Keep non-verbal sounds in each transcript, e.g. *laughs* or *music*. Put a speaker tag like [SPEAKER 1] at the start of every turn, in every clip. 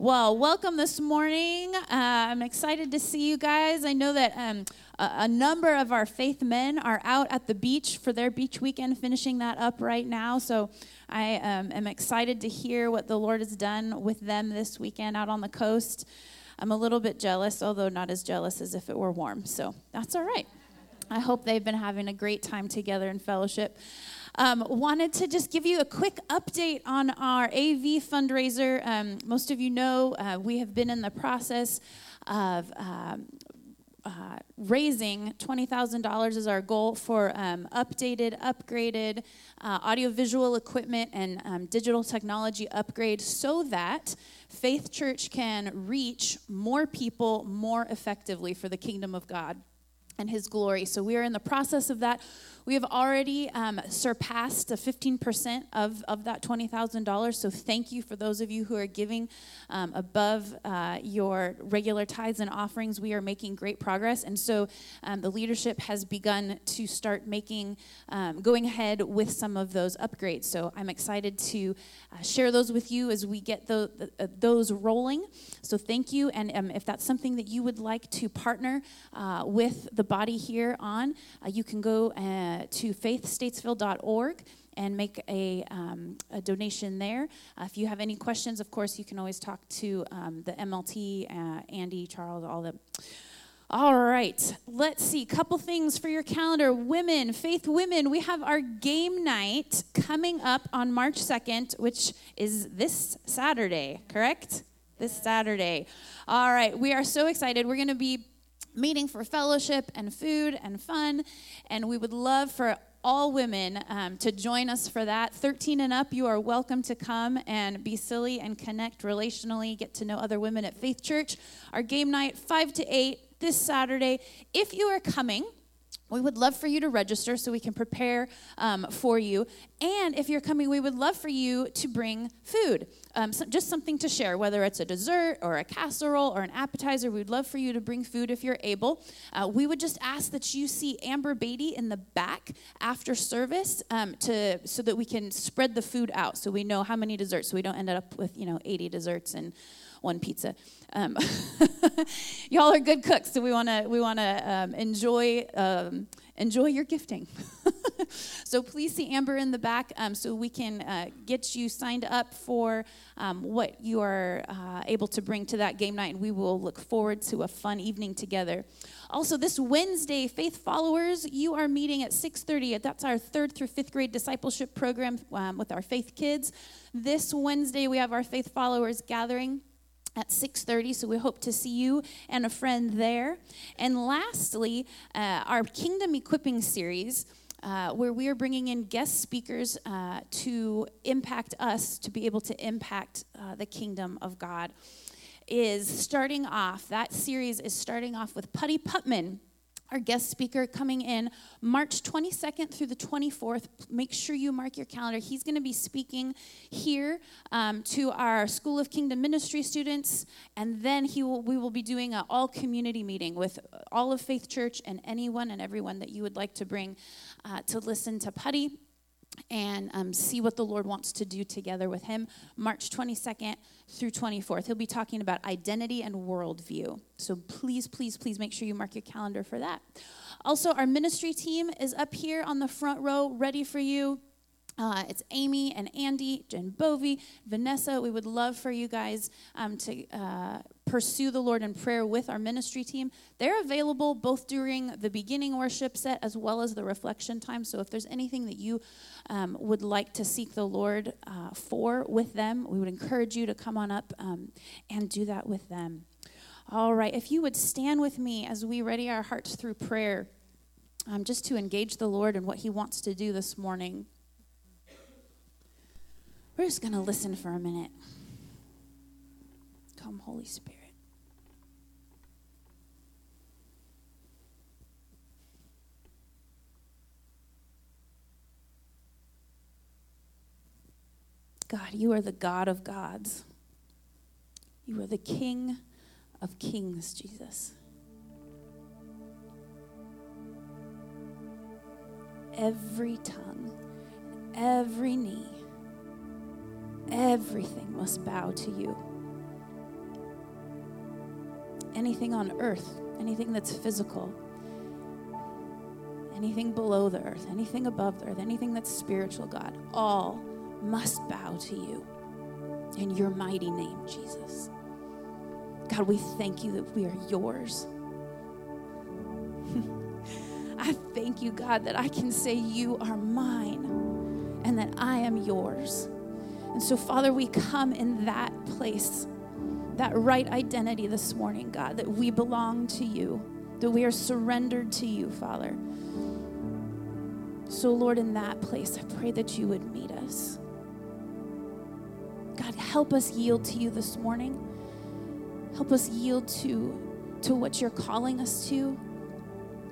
[SPEAKER 1] Well, welcome this morning. Uh, I'm excited to see you guys. I know that um, a, a, number of our faith men are out at the beach for their beach weekend, finishing that up right now. So I um, am excited to hear what the Lord has done with them this weekend out on the coast. I'm a little bit jealous, although not as jealous as if it were warm. So that's all right. I hope they've been having a great time together in fellowship. Um, wanted to just give you a quick update on our AV fundraiser. Um, most of you know uh, we have been in the process of um, uh, raising $20,000 is our goal for um, updated, upgraded uh, audiovisual equipment and um, digital technology upgrade so that Faith Church can reach more people more effectively for the kingdom of God and His glory. So we are in the process of that. We have already um, surpassed the 15% of, of that $20,000. So thank you for those of you who are giving um, above uh, your regular tithes and offerings. We are making great progress. And so um, the leadership has begun to start making, um, going ahead with some of those upgrades. So I'm excited to uh, share those with you as we get the, the, uh, those rolling. So thank you. And um, if that's something that you would like to partner uh, with the body here on, uh, you can go and to faithstatesville.org and make a, um, a donation there. Uh, if you have any questions, of course, you can always talk to um, the MLT, uh, Andy, Charles, all the. All right, let's see. Couple things for your calendar. Women, Faith Women, we have our game night coming up on March 2nd, which is this Saturday, correct? This Saturday. All right, we are so excited. We're going to be meeting for fellowship and food and fun. And we would love for all women um, to join us for that. 13 and up, you are welcome to come and be silly and connect relationally, get to know other women at Faith Church. Our game night, 5 to 8 this Saturday. If you are coming, we would love for you to register so we can prepare um, for you. And if you're coming, we would love for you to bring food, um, so just something to share, whether it's a dessert or a casserole or an appetizer. We'd love for you to bring food if you're able. Uh, we would just ask that you see Amber Beatty in the back after service um, to so that we can spread the food out, so we know how many desserts, so we don't end up with you know 80 desserts and one pizza. Um, *laughs* y'all are good cooks, so we want to we want to um, enjoy um, enjoy your gifting. *laughs* so please see Amber in the back, um, so we can uh, get you signed up for um, what you are uh, able to bring to that game night, and we will look forward to a fun evening together. Also, this Wednesday, faith followers, you are meeting at 6:30. That's our third through fifth grade discipleship program um, with our faith kids. This Wednesday, we have our faith followers gathering at 6.30 so we hope to see you and a friend there. And lastly uh, our kingdom equipping series uh, where we are bringing in guest speakers uh, to impact us to be able to impact uh, the kingdom of god is starting off that series is starting off with Putty Putman our guest speaker coming in March 22nd through the 24th. Make sure you mark your calendar. He's going to be speaking here um, to our School of Kingdom Ministry students, and then he will, we will be doing an all community meeting with all of Faith Church and anyone and everyone that you would like to bring uh, to listen to Putty and um, see what the Lord wants to do together with him. March 22nd through 24th. He'll be talking about identity and worldview. So please, please, please make sure you mark your calendar for that. Also, our ministry team is up here on the front row, ready for you. Uh, it's Amy and Andy, Jen Bovey, Vanessa. We would love for you guys um, to uh, pursue the Lord in prayer with our ministry team. They're available both during the beginning worship set as well as the reflection time. So if there's anything that you um, would like to seek the Lord uh, for with them, we would encourage you to come on up um, and do that with them. All right, if you would stand with me as we ready our hearts through prayer, um, just to engage the Lord in what He wants to do this morning. We're just going to listen for a minute. Come, Holy Spirit. God, you are the God of gods. You are the King of kings, Jesus. Every tongue, every knee, everything must bow to you. anything on earth, anything that's physical, anything below the earth, anything above the earth, anything that's spiritual, God, all must bow to you in your mighty name, Jesus. God, we thank you that we are yours. *laughs* I thank you, God, that I can say you are mine and that I am yours. And so, Father, we come in that place, that right identity this morning, God, that we belong to you, that we are surrendered to you, Father. So, Lord, in that place, I pray that you would meet us. God, help us yield to you this morning. Help us yield to, to what you're calling us to.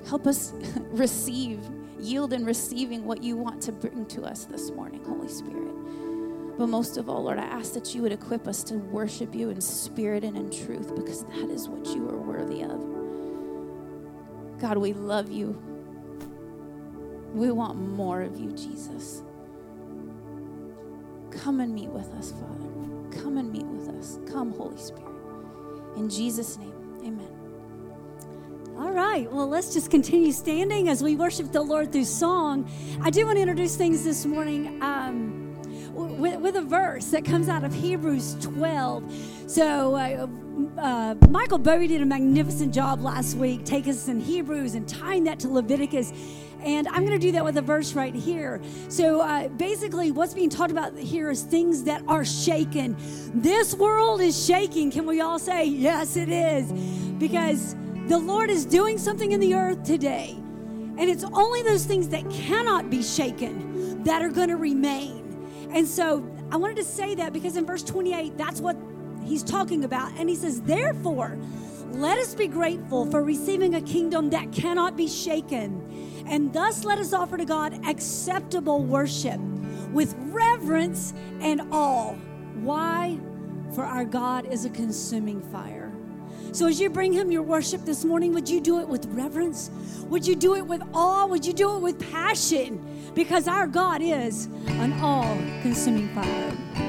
[SPEAKER 1] Help us *laughs* receive, yield in receiving what you want to bring to us this morning, Holy Spirit. But most of all, Lord, I ask that you would equip us to worship you in spirit and in truth because that is what you are worthy of. God, we love you. We want more of you, Jesus. Come and meet with us, Father. Come and meet with us. Come, Holy Spirit. In Jesus' name, amen.
[SPEAKER 2] All right, well, let's just continue standing as we worship the Lord through song. I do want to introduce things this morning um, with, with, a verse that comes out of Hebrews 12. So, uh, uh, Michael Bowie did a magnificent job last week, taking us in Hebrews and tying that to Leviticus. And I'm going to do that with a verse right here. So uh, basically, what's being talked about here is things that are shaken. This world is shaking. Can we all say, yes, it is? Because the Lord is doing something in the earth today. And it's only those things that cannot be shaken that are going to remain. And so I wanted to say that because in verse 28, that's what he's talking about. And he says, Therefore, let us be grateful for receiving a kingdom that cannot be shaken and thus let us offer to God acceptable worship with reverence and awe. Why? For our God is a consuming fire. So, as you bring Him your worship this morning, would you do it with reverence? Would you do it with awe? Would you do it with passion? Because our God is an all consuming fire.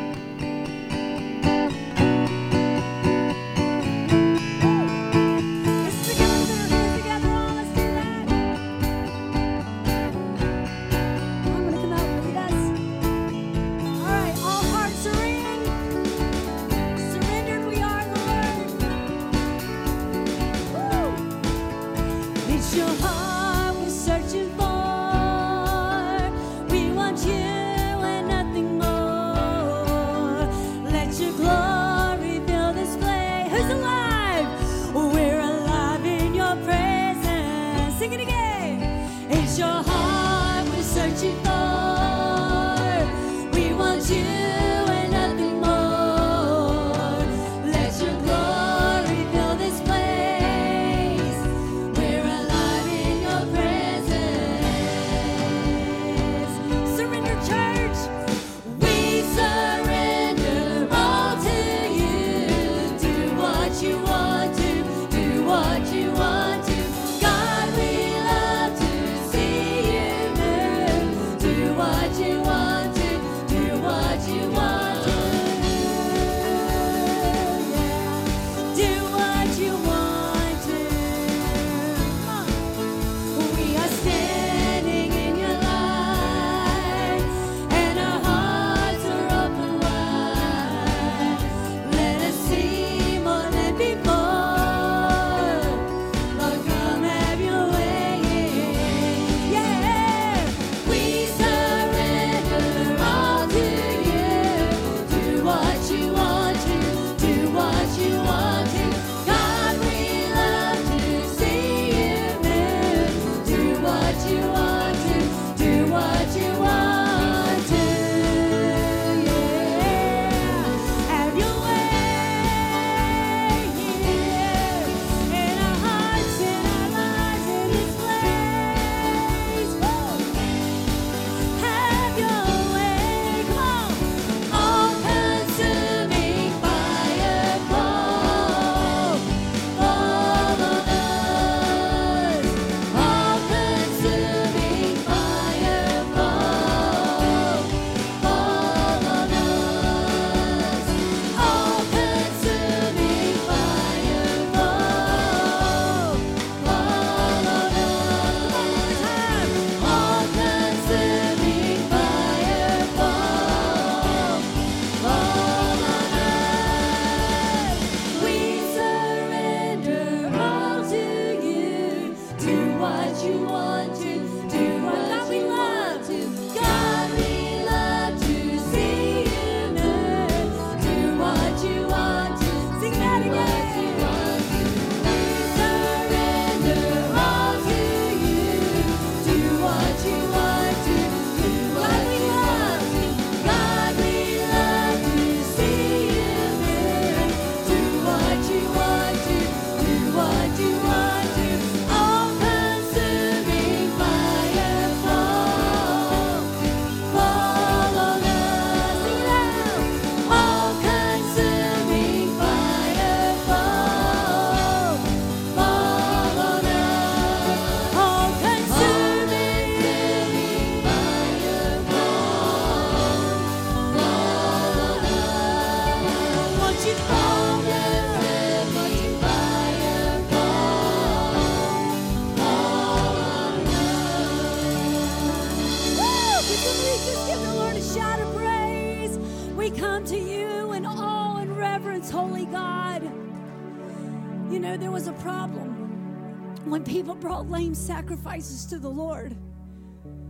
[SPEAKER 3] Lame sacrifices to the Lord.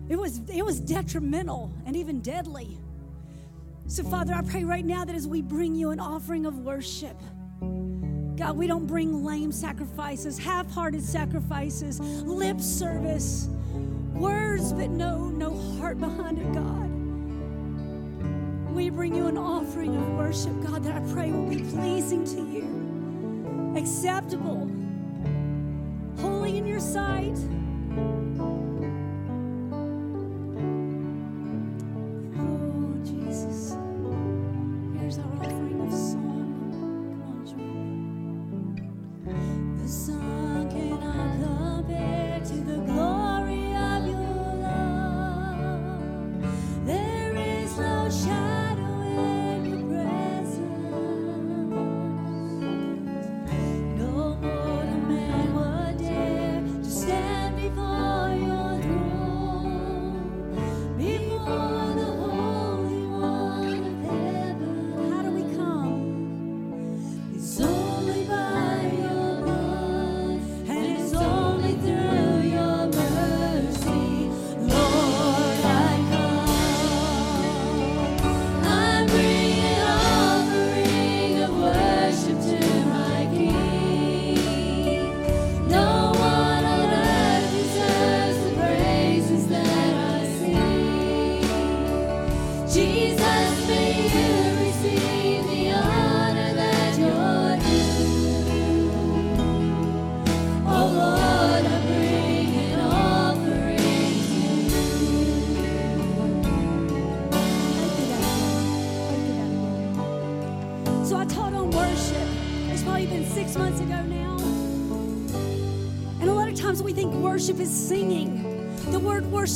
[SPEAKER 3] It was, it was detrimental and even deadly. So, Father, I pray right now that as we bring you an offering of worship, God, we don't bring lame sacrifices, half hearted sacrifices, lip service, words, but no, no heart behind it, God. We bring you an offering of worship, God, that I pray will be pleasing to you, acceptable, sight.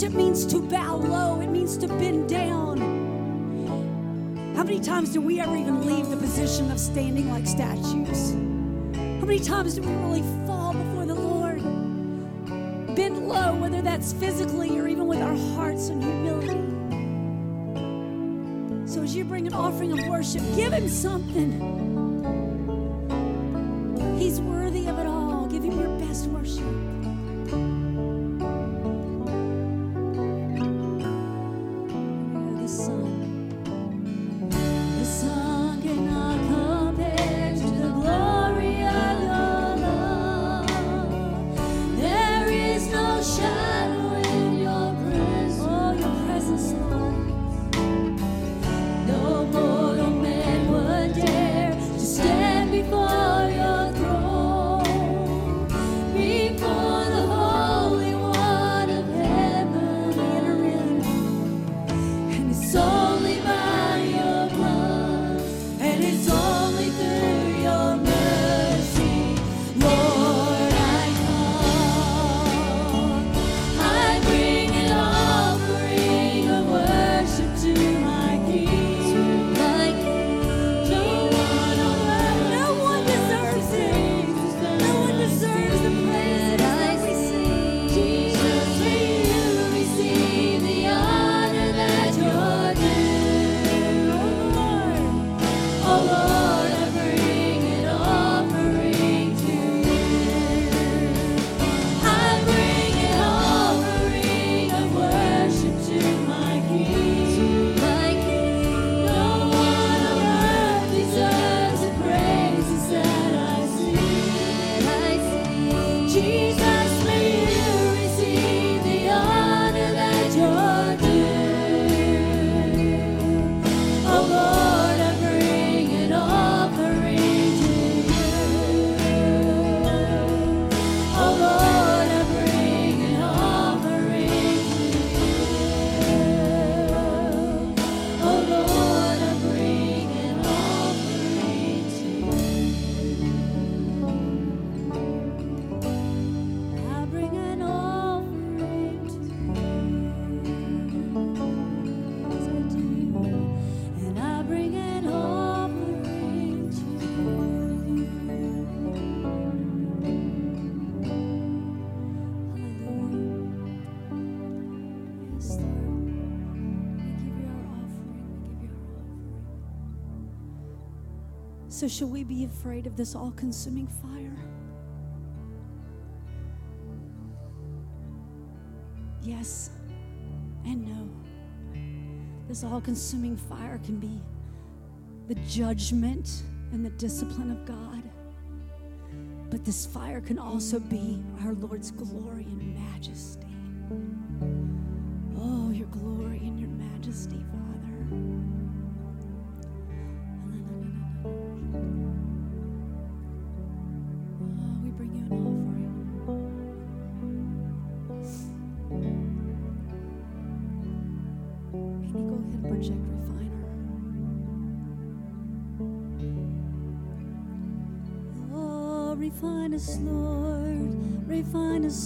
[SPEAKER 3] Worship means to bow low, it means to bend down. How many times do we ever even leave the position of standing like statues? How many times do we really fall before the Lord? Bend low, whether that's physically or even with our hearts and humility. So as you bring an offering of worship, give Him something.
[SPEAKER 2] So, shall we be afraid of this all consuming fire? Yes and no. This all consuming fire can be the judgment and the discipline of God. But this fire can also be our Lord's glory and majesty. Oh, your glory and your majesty,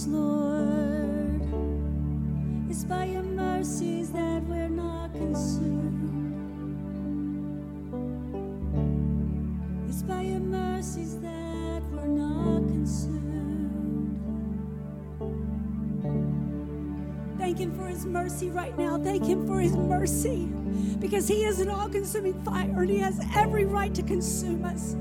[SPEAKER 2] Lord. It's by your mercies that we're not consumed. It's by your mercies that we're not consumed. Thank Him for His mercy right now. Thank Him for His mercy because He is an all consuming fire and He has every right to consume us.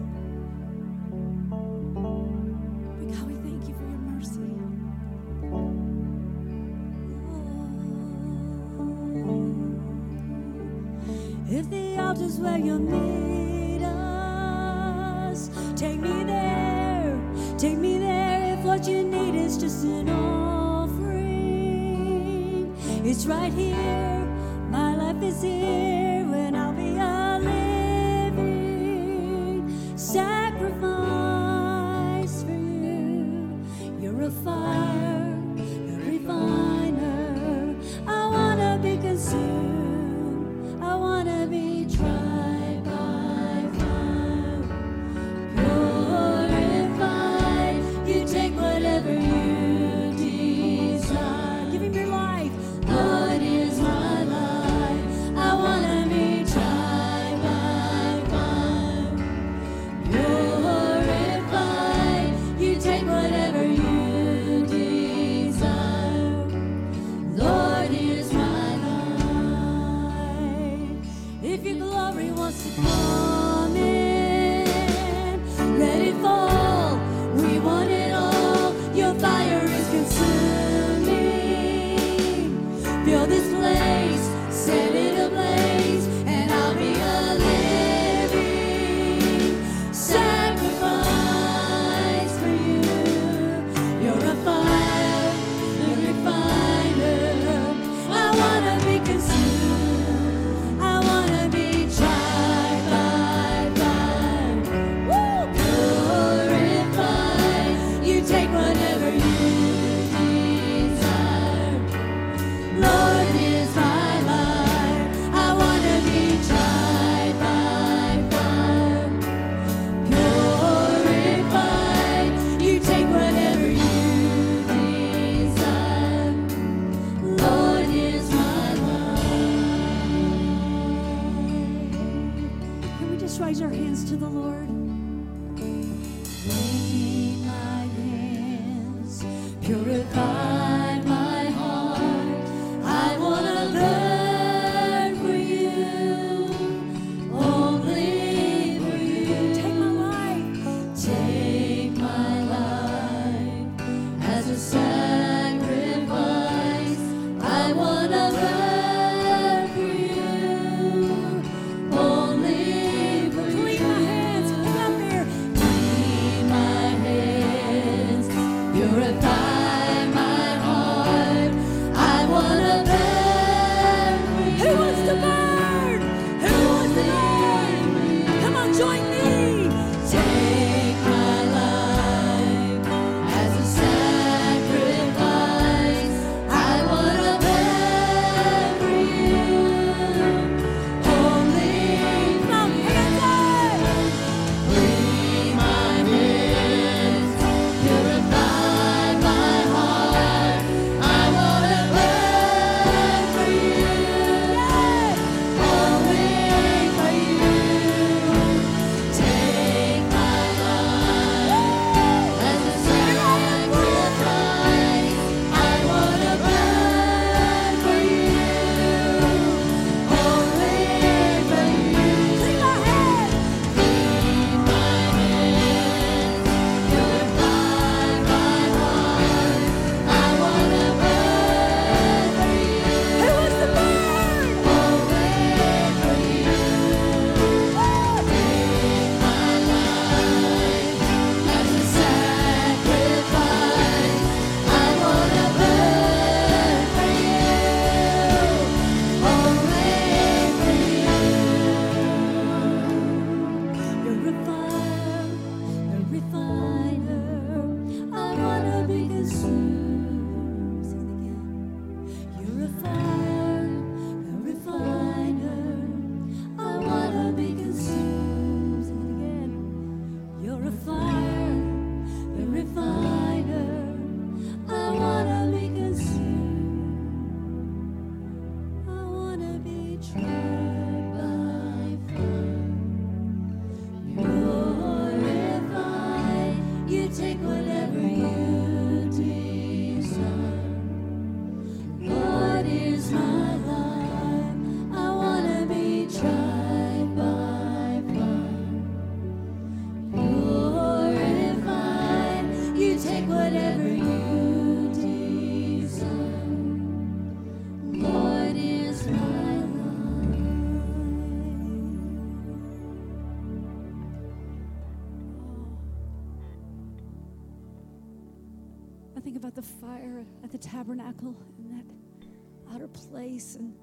[SPEAKER 3] Tabernacle in that outer place and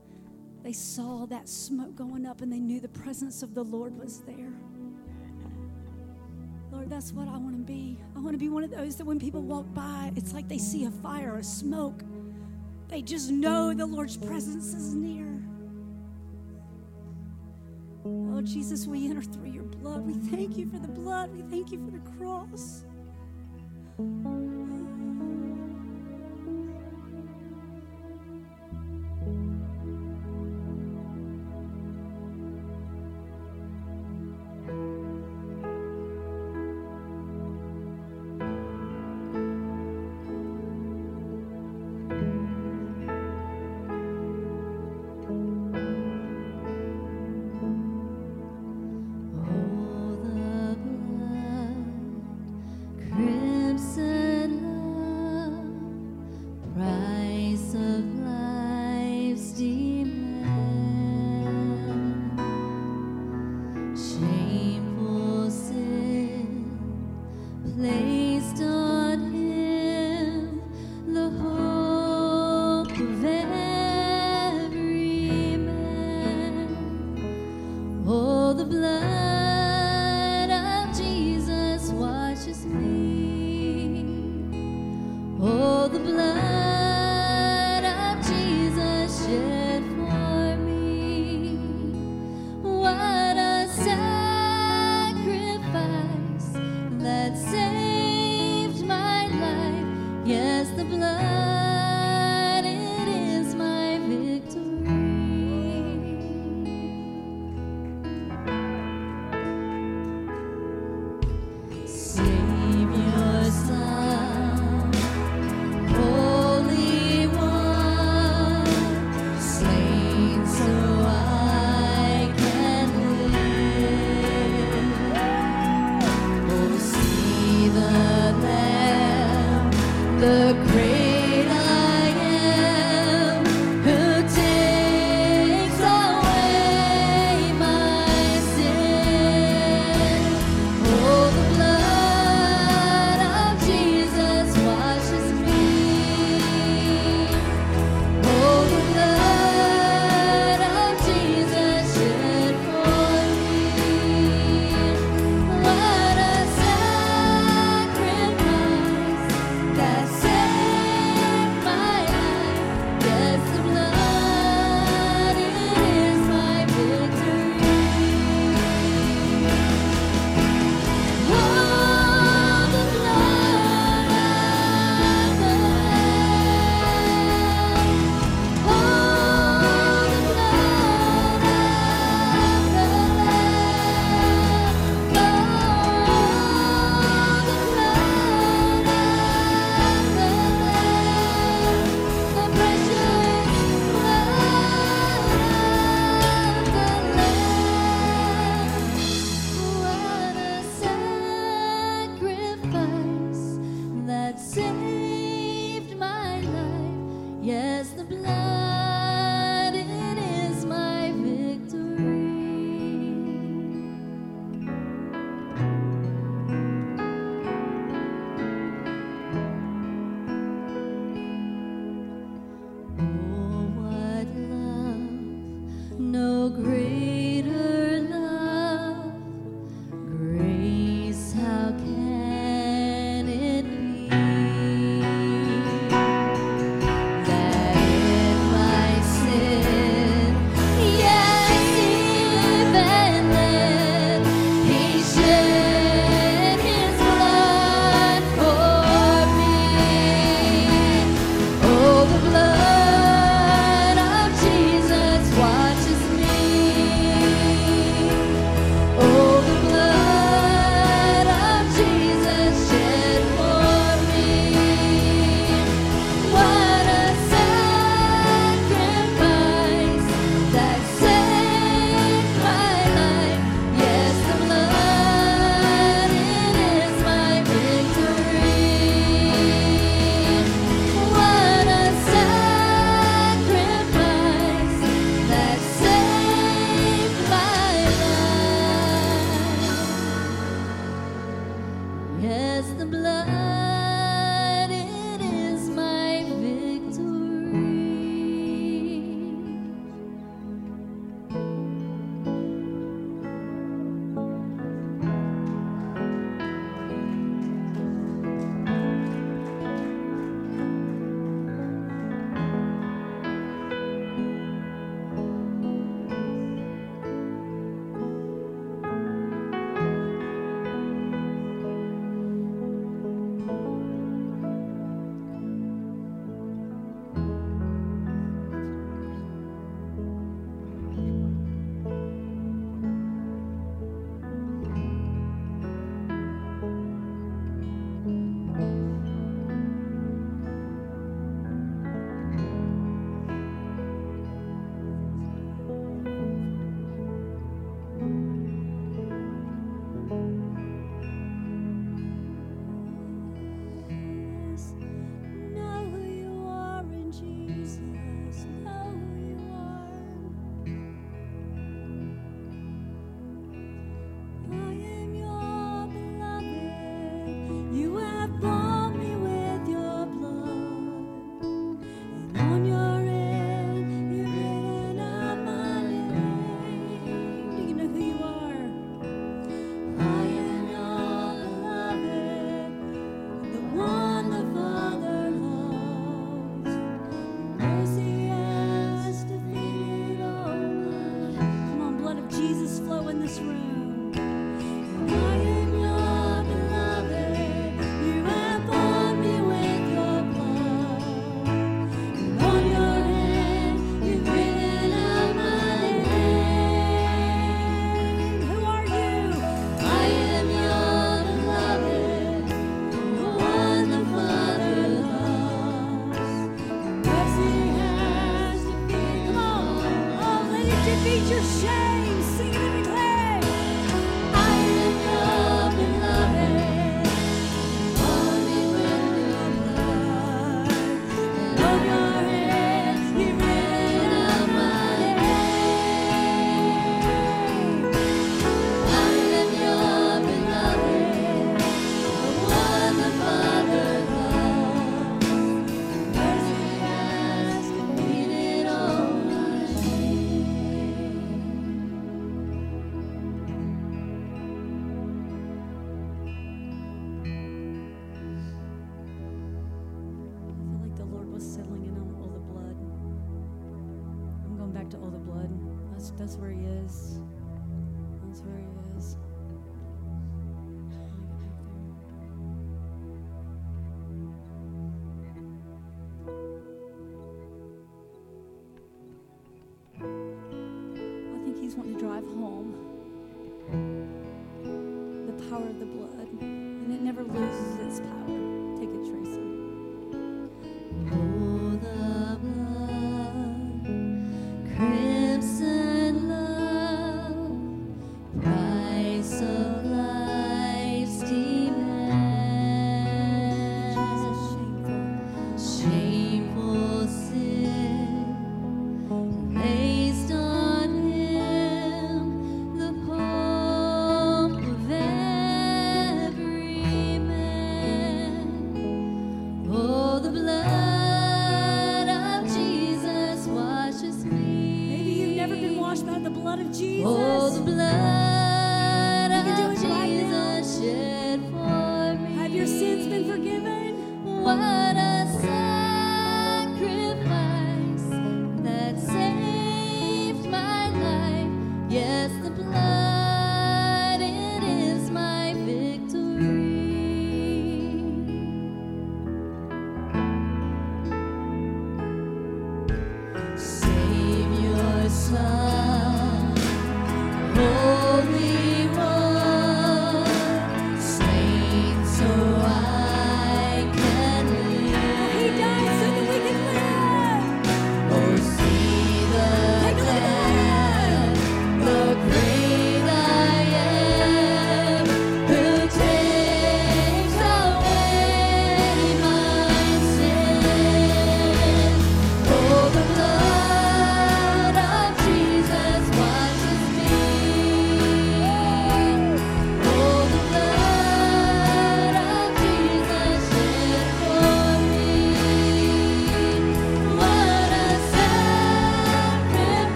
[SPEAKER 3] they saw that smoke going up and they knew the presence of
[SPEAKER 4] the
[SPEAKER 3] Lord was there. Lord, that's what I want to be. I want to be one of those that when people walk by, it's
[SPEAKER 4] like they see
[SPEAKER 3] a fire,
[SPEAKER 4] a smoke. They just know the Lord's presence is near. Oh, Jesus,
[SPEAKER 3] we enter through your blood.
[SPEAKER 4] We thank
[SPEAKER 3] you
[SPEAKER 4] for the blood. We thank you for
[SPEAKER 3] the
[SPEAKER 5] cross.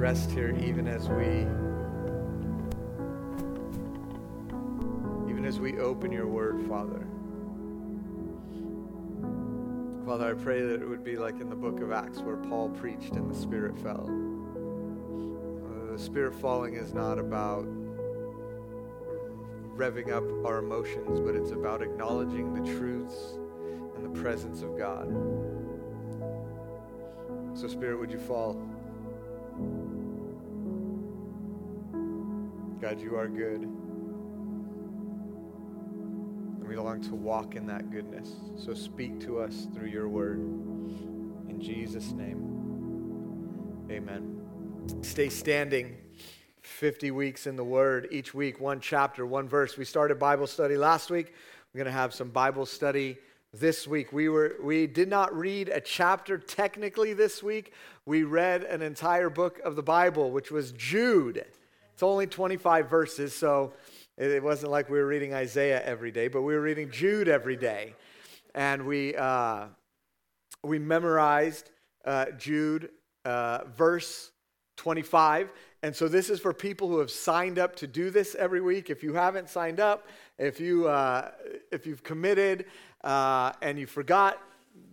[SPEAKER 5] Rest here even as we even as we open your word, Father. Father, I pray that it would be like in the book of Acts where Paul preached and the Spirit fell. Uh, the Spirit falling is not about revving up our emotions, but it's about acknowledging the truths and the presence of God. So, Spirit, would you fall? God, you are good. And we long to walk in that goodness. So, speak to us through your word. In Jesus' name, amen. Stay standing. 50 weeks in the Word, each week, one chapter, one verse. We started Bible study last week. We're going to have some Bible study this week. We, were, we did not read a chapter technically this week. We read an entire book of the Bible, which was Jude. It's only 25 verses, so it wasn't like we were reading Isaiah every day, but we were reading Jude every day. And we, uh, we memorized uh, Jude, uh, verse 25. And so this is for people who have signed up to do this every week. If you haven't signed up, if, you, uh, if you've committed uh, and you forgot,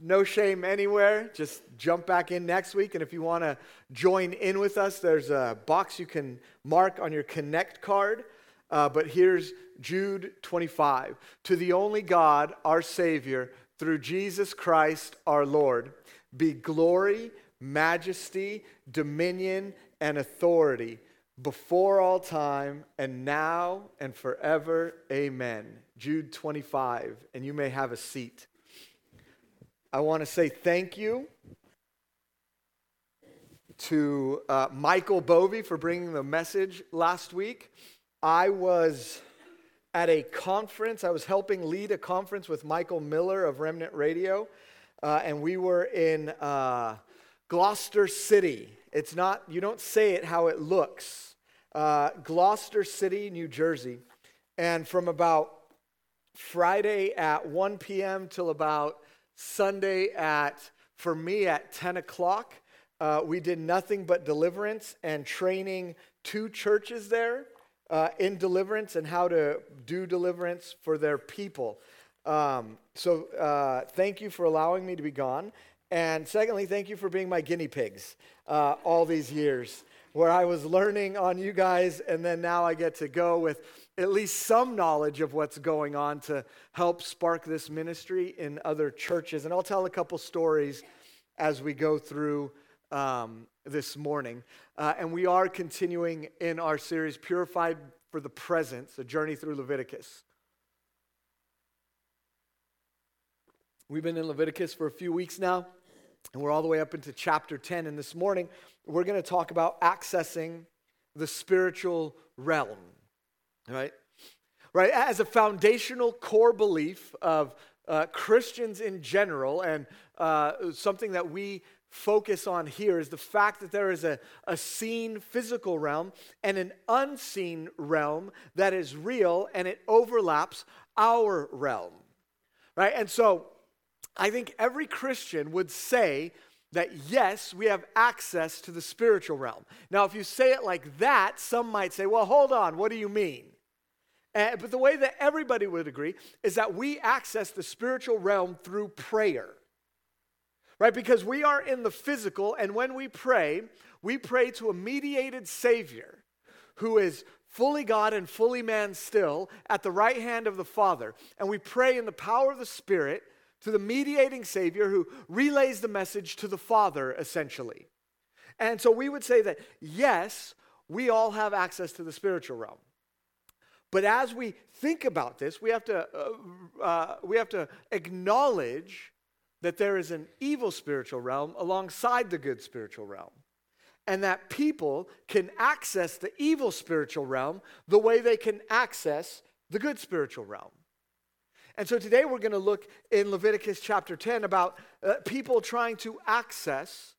[SPEAKER 5] no shame anywhere. Just jump back in next week. And if you want to join in with us, there's a box you can mark on your Connect card. Uh, but here's Jude 25. To the only God, our Savior, through Jesus Christ our Lord, be glory, majesty, dominion, and authority before all time and now and forever. Amen. Jude 25, and you may have a seat. I want to say thank you to uh, Michael Bovey for bringing the message last week. I was at a conference, I was helping lead a conference with Michael Miller of Remnant Radio, uh, and we were in uh, Gloucester City it's not, you don't say it how it looks. Uh, Gloucester City, New Jersey. And from about Friday at 1 p.m. till about Sunday at, for me, at 10 o'clock, uh, we did nothing but deliverance and training two churches there uh, in deliverance and how to do deliverance for their people. Um, so uh, thank you for allowing me to be gone. And secondly, thank you for being my guinea pigs uh, all these years, where I was learning on you guys, and then now I get to go with at least some knowledge of what's going on to help spark this ministry in other churches. And I'll tell a couple stories as we go through um, this morning. Uh, and we are continuing in our series, Purified for the Presence, a journey through Leviticus. We've been in Leviticus for a few weeks now. And we're all the way up into chapter 10. And this morning, we're going to talk about accessing the spiritual realm. Right? Right? As a foundational core belief of uh, Christians in general, and uh, something that we focus on here is the fact that there is a, a seen physical realm and an unseen realm that is real and it overlaps our realm. Right? And so, I think every Christian would say that yes, we have access to the spiritual realm. Now, if you say it like that, some might say, well, hold on, what do you mean? Uh, but the way that everybody would agree is that we access the spiritual realm through prayer. Right? Because we are in the physical, and when we pray, we pray to a mediated Savior who is fully God and fully man still at the right hand of the Father. And we pray in the power of the Spirit to the mediating Savior who relays the message to the Father, essentially. And so we would say that, yes, we all have access to the spiritual realm. But as we think about this, we have to, uh, uh, we have to acknowledge that there is an evil spiritual realm alongside the good spiritual realm. And that people can access the evil spiritual realm the way they can access the good spiritual realm. And so today we're going to look in Leviticus chapter 10 about uh, people trying to access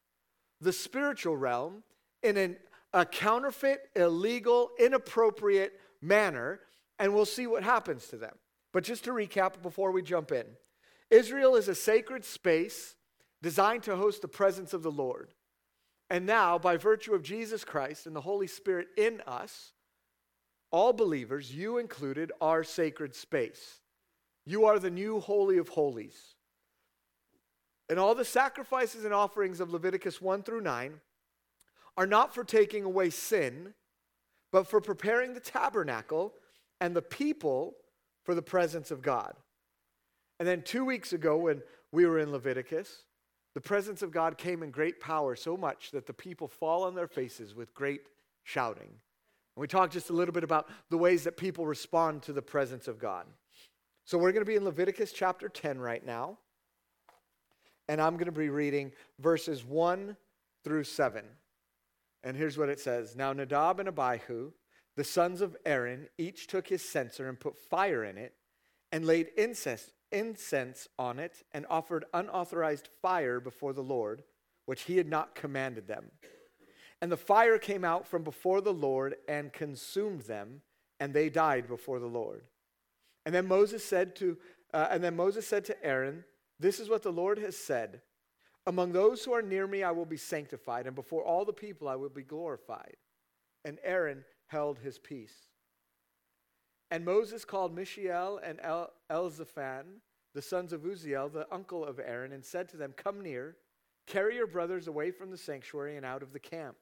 [SPEAKER 5] the spiritual realm in an, a counterfeit, illegal, inappropriate manner, and we'll see what happens to them. But just to recap before we jump in Israel is a sacred space designed to host the presence of the Lord. And now, by virtue of Jesus Christ and the Holy Spirit in us, all believers, you included, are sacred space. You are the new Holy of Holies. And all the sacrifices and offerings of Leviticus 1 through 9 are not for taking away sin, but for preparing the tabernacle and the people for the presence of God. And then two weeks ago, when we were in Leviticus, the presence of God came in great power, so much that the people fall on their faces with great shouting. And we talked just a little bit about the ways that people respond to the presence of God. So we're going to be in Leviticus chapter 10 right now. And I'm going to be reading verses 1 through 7. And here's what it says Now Nadab and Abihu, the sons of Aaron, each took his censer and put fire in it and laid incense, incense on it and offered unauthorized fire before the Lord, which he had not commanded them. And the fire came out from before the Lord and consumed them, and they died before the Lord. And then Moses said to, uh, and then Moses said to Aaron, "This is what the Lord has said: Among those who are near me, I will be sanctified, and before all the people, I will be glorified." And Aaron held his peace. And Moses called Mishael and El- Elzaphan, the sons of Uzziel, the uncle of Aaron, and said to them, Come near, carry your brothers away from the sanctuary and out of the camp.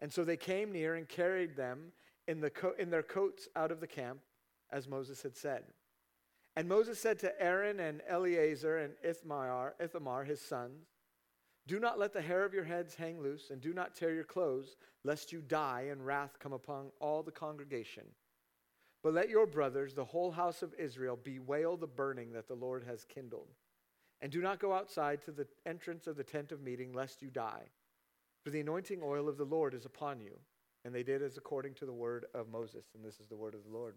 [SPEAKER 5] And so they came near and carried them in, the co- in their coats out of the camp, as Moses had said. And Moses said to Aaron and Eleazar and Ithamar, Ithamar, his sons, Do not let the hair of your heads hang loose, and do not tear your clothes, lest you die and wrath come upon all the congregation. But let your brothers, the whole house of Israel, bewail the burning that the Lord has kindled. And do not go outside to the entrance of the tent of meeting, lest you die. For the anointing oil of the Lord is upon you. And they did as according to the word of Moses. And this is the word of the Lord.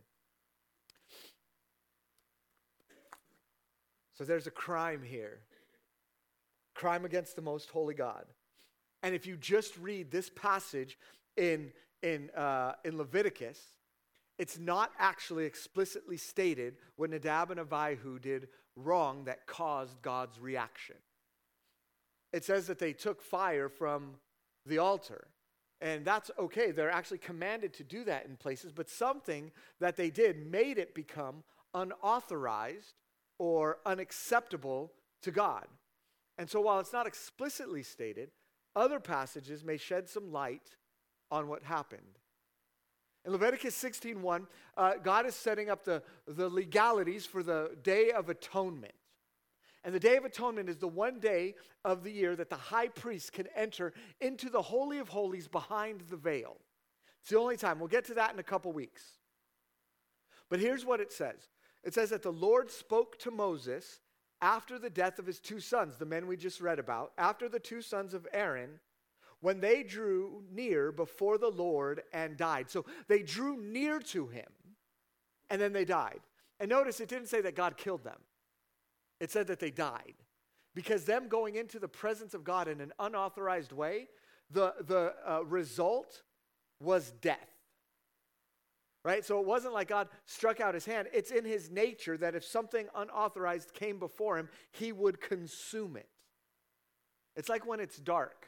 [SPEAKER 5] So there's a crime here crime against the most holy God. And if you just read this passage in, in, uh, in Leviticus, it's not actually explicitly stated what Nadab and Abihu did wrong that caused God's reaction. It says that they took fire from the altar. And that's okay. They're actually commanded to do that in places, but something that they did made it become unauthorized or unacceptable to God. And so while it's not explicitly stated, other passages may shed some light on what happened. In Leviticus 16.1, uh, God is setting up the, the legalities for the Day of Atonement. And the Day of Atonement is the one day of the year that the high priest can enter into the Holy of Holies behind the veil. It's the only time. We'll get to that in a couple weeks. But here's what it says it says that the Lord spoke to Moses after the death of his two sons, the men we just read about, after the two sons of Aaron when they drew near before the Lord and died. So they drew near to him and then they died. And notice it didn't say that God killed them, it said that they died. Because them going into the presence of God in an unauthorized way, the, the uh, result was death. Right? So it wasn't like God struck out his hand. It's in his nature that if something unauthorized came before him, he would consume it. It's like when it's dark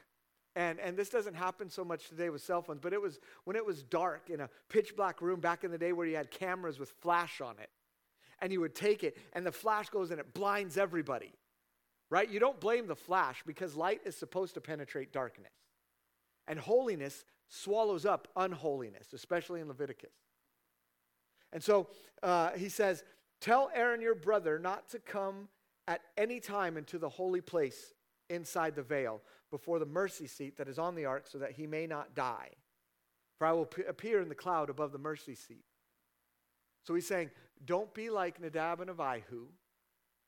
[SPEAKER 5] and, and this doesn't happen so much today with cell phones, but it was when it was dark in a pitch black room back in the day where you had cameras with flash on it. And you would take it, and the flash goes and it blinds everybody. Right? You don't blame the flash because light is supposed to penetrate darkness. And holiness swallows up unholiness, especially in Leviticus. And so uh, he says, Tell Aaron your brother not to come at any time into the holy place inside the veil before the mercy seat that is on the ark so that he may not die. For I will appear in the cloud above the mercy seat. So he's saying, don't be like Nadab and Abihu,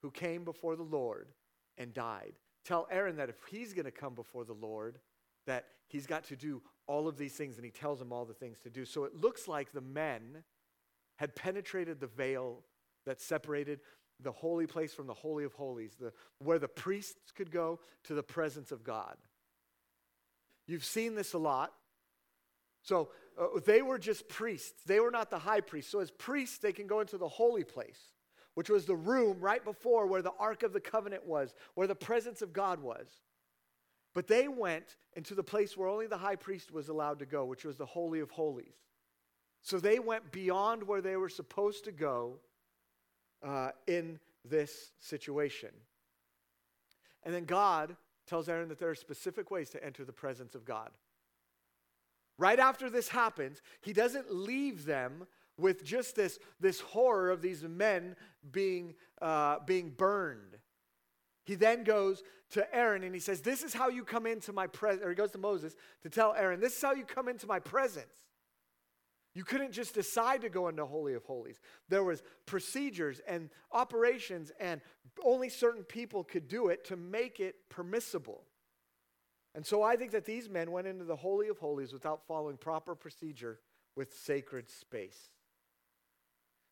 [SPEAKER 5] who came before the Lord and died. Tell Aaron that if he's going to come before the Lord, that he's got to do all of these things, and he tells him all the things to do. So it looks like the men had penetrated the veil that separated the holy place from the Holy of Holies, the, where the priests could go to the presence of God. You've seen this a lot. So uh, they were just priests, they were not the high priest. So as priests, they can go into the holy place, which was the room right before where the Ark of the Covenant was, where the presence of God was. But they went into the place where only the high priest was allowed to go, which was the Holy of Holies. So they went beyond where they were supposed to go uh, in this situation. And then God tells Aaron that there are specific ways to enter the presence of God. Right after this happens, he doesn't leave them with just this, this horror of these men being, uh, being burned. He then goes to Aaron and he says, This is how you come into my presence. Or he goes to Moses to tell Aaron, This is how you come into my presence. You couldn't just decide to go into Holy of Holies. There was procedures and operations, and only certain people could do it to make it permissible. And so I think that these men went into the Holy of Holies without following proper procedure with sacred space.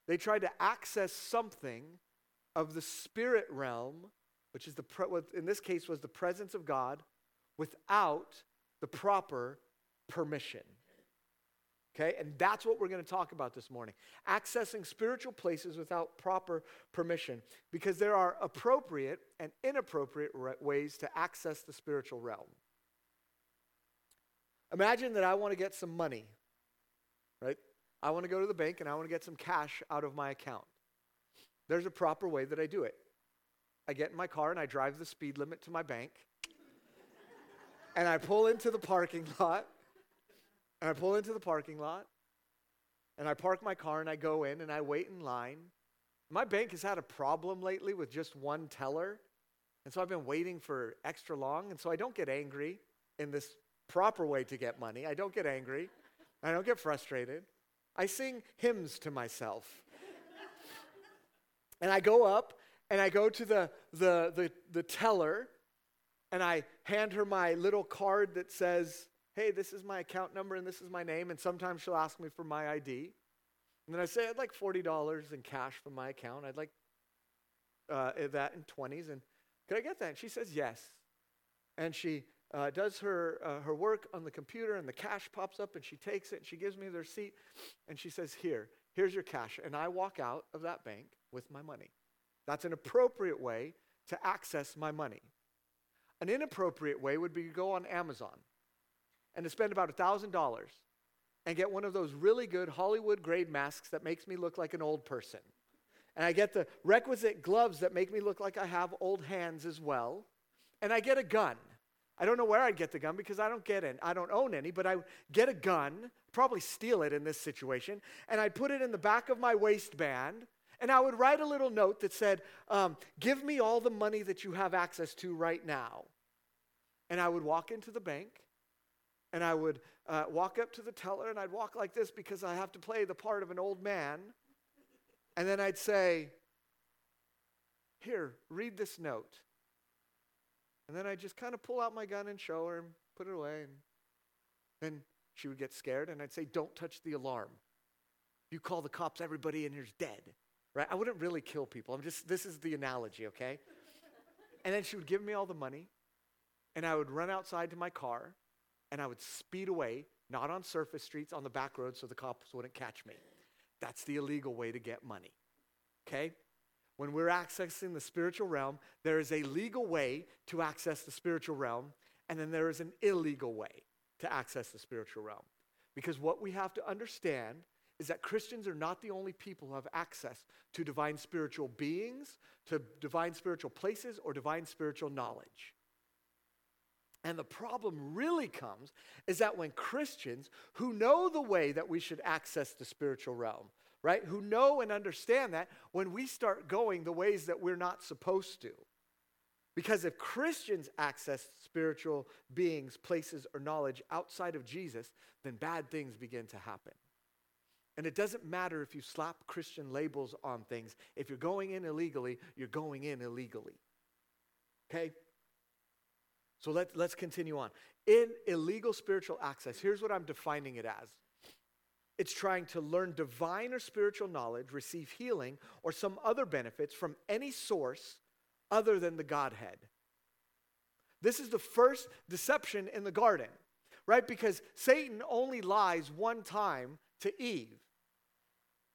[SPEAKER 5] They tried to access something of the spirit realm, which is the in this case was the presence of God, without the proper permission. Okay? And that's what we're going to talk about this morning. Accessing spiritual places without proper permission. Because there are appropriate and inappropriate ways to access the spiritual realm. Imagine that I want to get some money, right? I want to go to the bank and I want to get some cash out of my account. There's a proper way that I do it. I get in my car and I drive the speed limit to my bank. and I pull into the parking lot and I pull into the parking lot and I park my car and I go in and I wait in line. My bank has had a problem lately with just one teller. And so I've been waiting for extra long. And so I don't get angry in this proper way to get money. I don't get angry. I don't get frustrated. I sing hymns to myself. *laughs* and I go up and I go to the, the, the, the teller and I hand her my little card that says, hey, this is my account number and this is my name. And sometimes she'll ask me for my ID. And then I say, I'd like $40 in cash from my account. I'd like uh, that in 20s. And could I get that? And she says, yes. And she uh, does her, uh, her work on the computer, and the cash pops up, and she takes it, and she gives me the receipt, and she says, Here, here's your cash. And I walk out of that bank with my money. That's an appropriate way to access my money. An inappropriate way would be to go on Amazon and to spend about $1,000 and get one of those really good Hollywood grade masks that makes me look like an old person. And I get the requisite gloves that make me look like I have old hands as well. And I get a gun. I don't know where I'd get the gun because I don't get it. I don't own any, but I get a gun, probably steal it in this situation, and I'd put it in the back of my waistband, and I would write a little note that said, um, Give me all the money that you have access to right now. And I would walk into the bank, and I would uh, walk up to the teller and I'd walk like this because I have to play the part of an old man. And then I'd say, Here, read this note. And then I'd just kind of pull out my gun and show her and put it away. And then she would get scared and I'd say, Don't touch the alarm. You call the cops, everybody in here's dead. Right? I wouldn't really kill people. I'm just, this is the analogy, okay? and then she would give me all the money and I would run outside to my car and I would speed away, not on surface streets, on the back roads so the cops wouldn't catch me. That's the illegal way to get money. Okay? When we're accessing the spiritual realm, there is a legal way to access the spiritual realm, and then there is an illegal way to access the spiritual realm. Because what we have to understand is that Christians are not the only people who have access to divine spiritual beings, to divine spiritual places, or divine spiritual knowledge. And the problem really comes is that when Christians who know the way that we should access the spiritual realm, right, who know and understand that, when we start going the ways that we're not supposed to. Because if Christians access spiritual beings, places, or knowledge outside of Jesus, then bad things begin to happen. And it doesn't matter if you slap Christian labels on things. If you're going in illegally, you're going in illegally. Okay? So let, let's continue on. In illegal spiritual access, here's what I'm defining it as it's trying to learn divine or spiritual knowledge, receive healing, or some other benefits from any source other than the Godhead. This is the first deception in the garden, right? Because Satan only lies one time to Eve.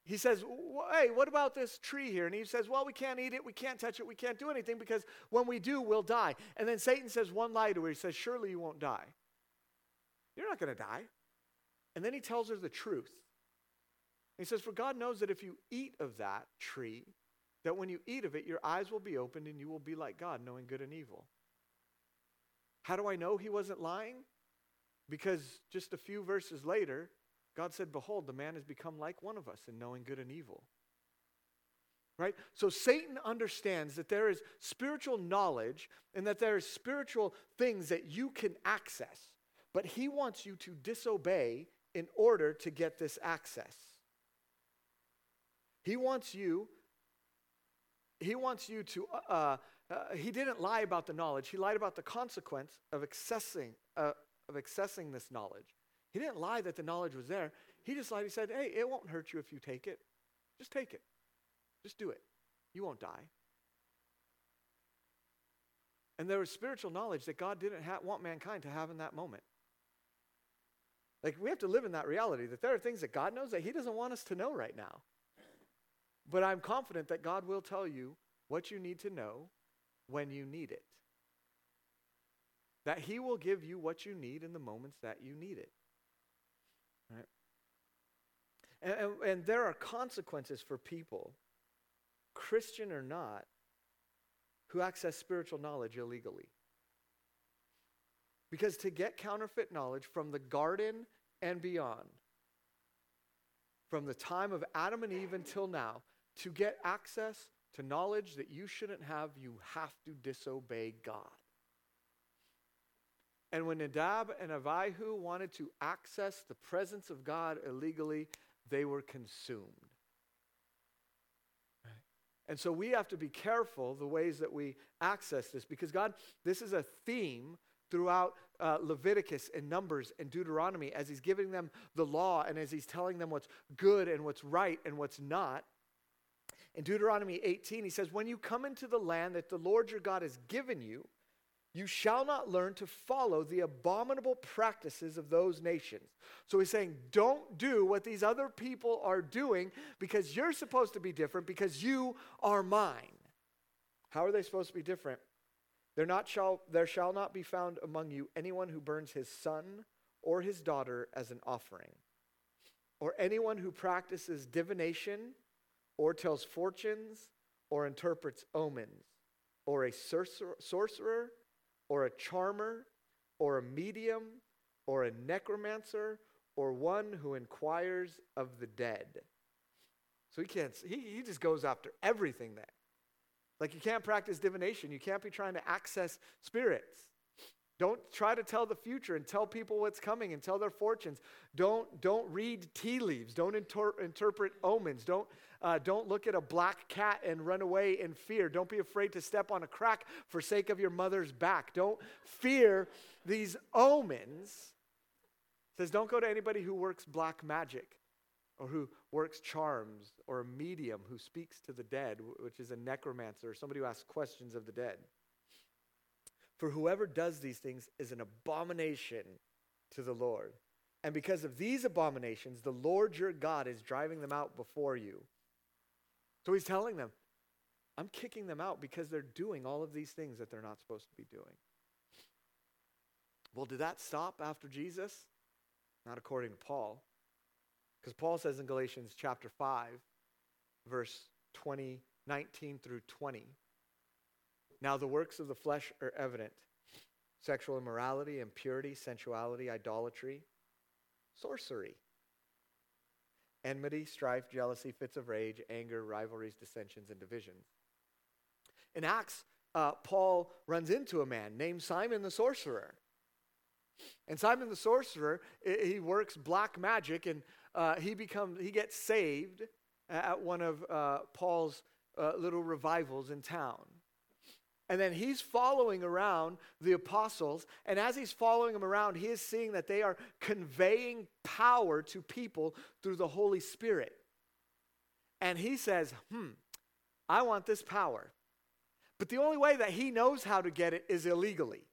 [SPEAKER 5] He says, Hey, what about this tree here? And he says, Well, we can't eat it, we can't touch it, we can't do anything because when we do, we'll die. And then Satan says one lie to her. He says, Surely you won't die. You're not going to die. And then he tells her the truth. He says, For God knows that if you eat of that tree, that when you eat of it, your eyes will be opened and you will be like God, knowing good and evil. How do I know he wasn't lying? Because just a few verses later, God said, Behold, the man has become like one of us in knowing good and evil. Right? So Satan understands that there is spiritual knowledge and that there is spiritual things that you can access, but he wants you to disobey in order to get this access. He wants you he wants you to uh, uh, he didn't lie about the knowledge he lied about the consequence of accessing uh, of accessing this knowledge he didn't lie that the knowledge was there. He just lied. He said hey it won't hurt you if you take it. Just take it. Just do it. You won't die. And there was spiritual knowledge that god didn't ha- want mankind to have in that moment. Like we have to live in that reality that there are things that god knows that he doesn't want us to know right now. But I'm confident that God will tell you what you need to know when you need it. That He will give you what you need in the moments that you need it. And, and, and there are consequences for people, Christian or not, who access spiritual knowledge illegally. Because to get counterfeit knowledge from the garden and beyond, from the time of Adam and Eve until now, to get access to knowledge that you shouldn't have, you have to disobey God. And when Nadab and Abihu wanted to access the presence of God illegally, they were consumed. And so we have to be careful the ways that we access this because God, this is a theme throughout uh, Leviticus and Numbers and Deuteronomy as He's giving them the law and as He's telling them what's good and what's right and what's not. In Deuteronomy 18, he says, When you come into the land that the Lord your God has given you, you shall not learn to follow the abominable practices of those nations. So he's saying, don't do what these other people are doing because you're supposed to be different because you are mine. How are they supposed to be different? There, not shall, there shall not be found among you anyone who burns his son or his daughter as an offering, or anyone who practices divination or tells fortunes, or interprets omens, or a sorcerer, sorcerer, or a charmer, or a medium, or a necromancer, or one who inquires of the dead. So he can't, he, he just goes after everything there. Like you can't practice divination, you can't be trying to access spirits. Don't try to tell the future and tell people what's coming and tell their fortunes. Don't, don't read tea leaves. Don't inter- interpret omens. Don't, uh, don't look at a black cat and run away in fear. Don't be afraid to step on a crack for sake of your mother's back. Don't fear these omens. It says don't go to anybody who works black magic or who works charms or a medium who speaks to the dead, which is a necromancer or somebody who asks questions of the dead. For whoever does these things is an abomination to the Lord. And because of these abominations, the Lord your God is driving them out before you. So he's telling them, I'm kicking them out because they're doing all of these things that they're not supposed to be doing. Well, did that stop after Jesus? Not according to Paul. Because Paul says in Galatians chapter 5, verse 20, 19 through 20. Now the works of the flesh are evident sexual immorality, impurity, sensuality, idolatry, sorcery, enmity, strife, jealousy, fits of rage, anger, rivalries, dissensions, and divisions. In Acts, uh, Paul runs into a man named Simon the sorcerer. And Simon the sorcerer, he works black magic and uh, he becomes he gets saved at one of uh, Paul's uh, little revivals in town. And then he's following around the apostles. And as he's following them around, he is seeing that they are conveying power to people through the Holy Spirit. And he says, hmm, I want this power. But the only way that he knows how to get it is illegally.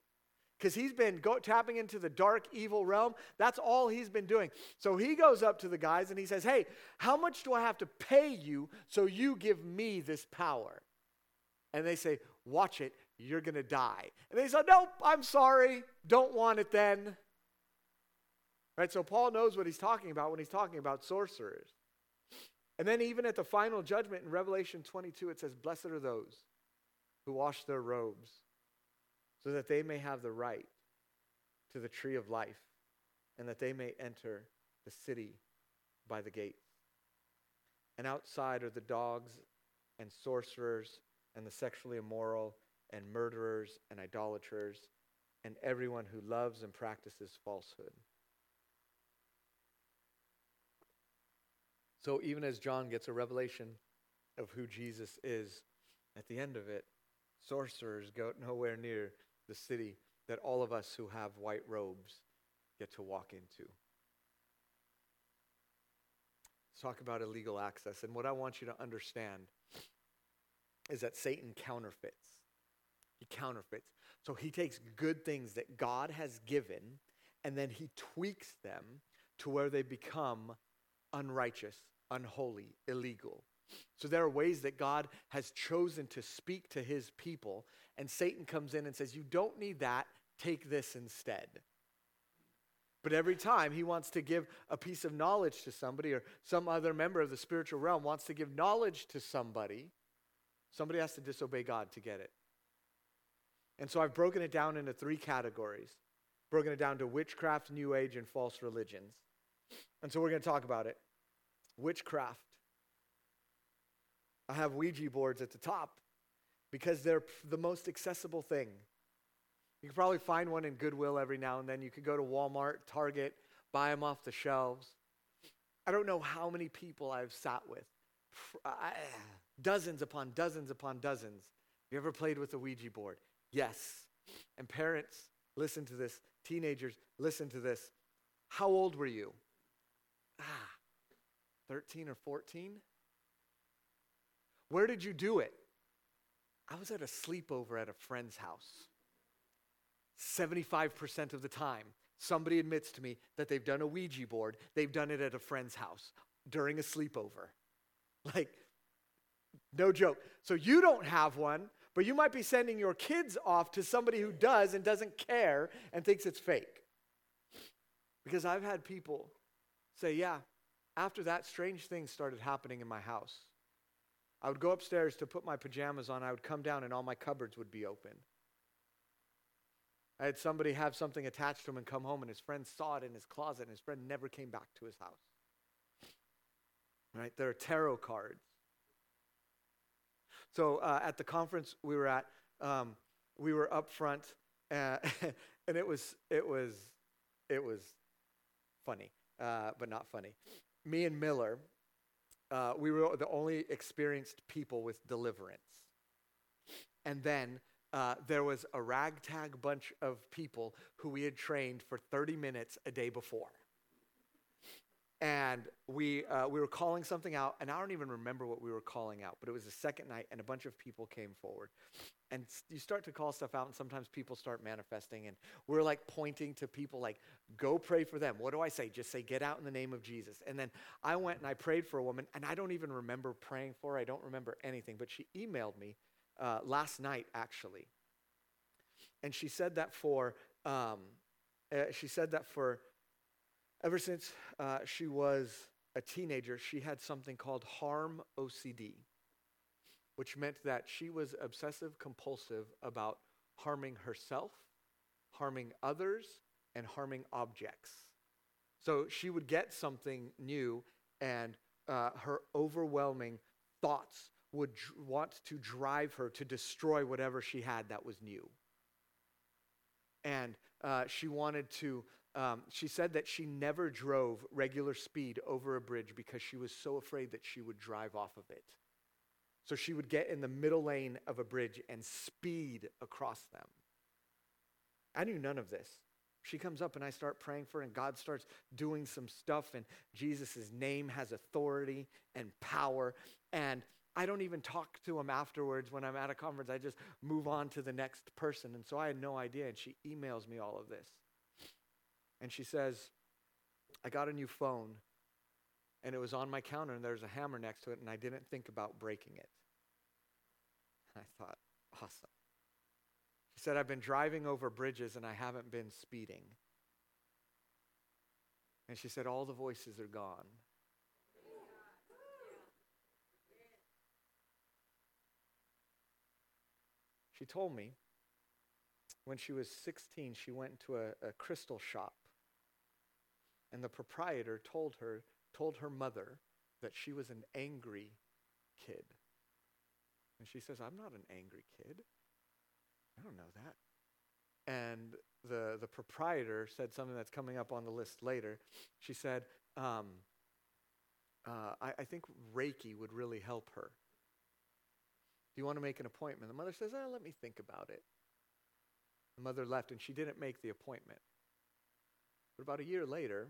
[SPEAKER 5] because he's been go, tapping into the dark, evil realm. That's all he's been doing. So he goes up to the guys and he says, Hey, how much do I have to pay you so you give me this power? And they say, Watch it, you're going to die. And they said, Nope, I'm sorry. Don't want it then. Right? So Paul knows what he's talking about when he's talking about sorcerers. And then, even at the final judgment in Revelation 22, it says, Blessed are those who wash their robes so that they may have the right to the tree of life and that they may enter the city by the gate. And outside are the dogs and sorcerers and the sexually immoral and murderers and idolaters and everyone who loves and practices falsehood. So even as John gets a revelation of who Jesus is, at the end of it, sorcerers go nowhere near the city that all of us who have white robes get to walk into. Let's talk about illegal access. And what I want you to understand is that Satan counterfeits. He counterfeits. So he takes good things that God has given and then he tweaks them to where they become unrighteous, unholy, illegal. So there are ways that God has chosen to speak to his people, and Satan comes in and says, You don't need that, take this instead. But every time he wants to give a piece of knowledge to somebody, or some other member of the spiritual realm wants to give knowledge to somebody, somebody has to disobey God to get it. And so I've broken it down into three categories broken it down to witchcraft, new age, and false religions. And so we're going to talk about it. Witchcraft. I have Ouija boards at the top because they're the most accessible thing. You can probably find one in Goodwill every now and then. You could go to Walmart, Target, buy them off the shelves. I don't know how many people I've sat with. Dozens upon dozens upon dozens. You ever played with a Ouija board? Yes. And parents, listen to this. Teenagers, listen to this. How old were you? Ah, 13 or 14? Where did you do it? I was at a sleepover at a friend's house. 75% of the time, somebody admits to me that they've done a Ouija board, they've done it at a friend's house during a sleepover. Like, no joke. So you don't have one, but you might be sending your kids off to somebody who does and doesn't care and thinks it's fake. Because I've had people say, yeah, after that, strange things started happening in my house. I would go upstairs to put my pajamas on. I would come down and all my cupboards would be open. I had somebody have something attached to him and come home, and his friend saw it in his closet, and his friend never came back to his house. Right? There are tarot cards. So uh, at the conference we were at, um, we were up front, uh, *laughs* and it was it was it was funny, uh, but not funny. Me and Miller, uh, we were the only experienced people with deliverance. And then uh, there was a ragtag bunch of people who we had trained for 30 minutes a day before. And we, uh, we were calling something out, and I don't even remember what we were calling out, but it was the second night, and a bunch of people came forward. And you start to call stuff out, and sometimes people start manifesting, and we're like pointing to people, like, go pray for them. What do I say? Just say, get out in the name of Jesus. And then I went and I prayed for a woman, and I don't even remember praying for her. I don't remember anything, but she emailed me uh, last night, actually. And she said that for, um, uh, she said that for, Ever since uh, she was a teenager, she had something called harm OCD, which meant that she was obsessive compulsive about harming herself, harming others, and harming objects. So she would get something new, and uh, her overwhelming thoughts would dr- want to drive her to destroy whatever she had that was new. And uh, she wanted to um, she said that she never drove regular speed over a bridge because she was so afraid that she would drive off of it. So she would get in the middle lane of a bridge and speed across them. I knew none of this. She comes up and I start praying for her, and God starts doing some stuff, and Jesus' name has authority and power. And I don't even talk to him afterwards when I'm at a conference. I just move on to the next person. And so I had no idea. And she emails me all of this. And she says, I got a new phone and it was on my counter and there's a hammer next to it and I didn't think about breaking it. And I thought, awesome. She said, I've been driving over bridges and I haven't been speeding. And she said, all the voices are gone. She told me when she was 16, she went into a, a crystal shop. And the proprietor told her, told her mother that she was an angry kid. And she says, I'm not an angry kid. I don't know that. And the, the proprietor said something that's coming up on the list later. She said, um, uh, I, I think Reiki would really help her. Do you want to make an appointment? The mother says, oh, let me think about it. The mother left and she didn't make the appointment. But about a year later,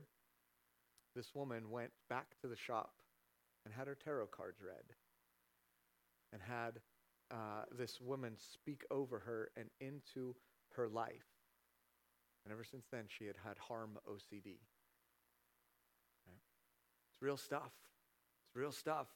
[SPEAKER 5] this woman went back to the shop and had her tarot cards read and had uh, this woman speak over her and into her life. And ever since then, she had had harm OCD. Right? It's real stuff. It's real stuff.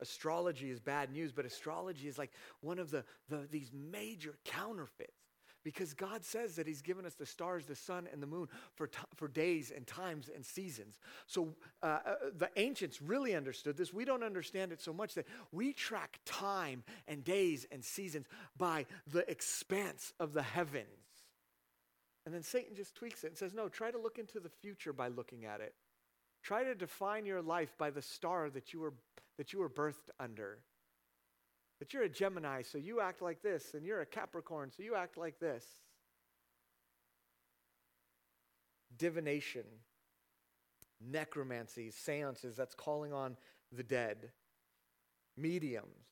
[SPEAKER 5] Astrology is bad news, but astrology is like one of the, the these major counterfeits because God says that He's given us the stars, the sun, and the moon for, t- for days and times and seasons. So uh, uh, the ancients really understood this. We don't understand it so much that we track time and days and seasons by the expanse of the heavens. And then Satan just tweaks it and says, no, try to look into the future by looking at it. Try to define your life by the star that you were that you were birthed under. That you're a Gemini, so you act like this, and you're a Capricorn, so you act like this. Divination, necromancy, seances, that's calling on the dead. Mediums.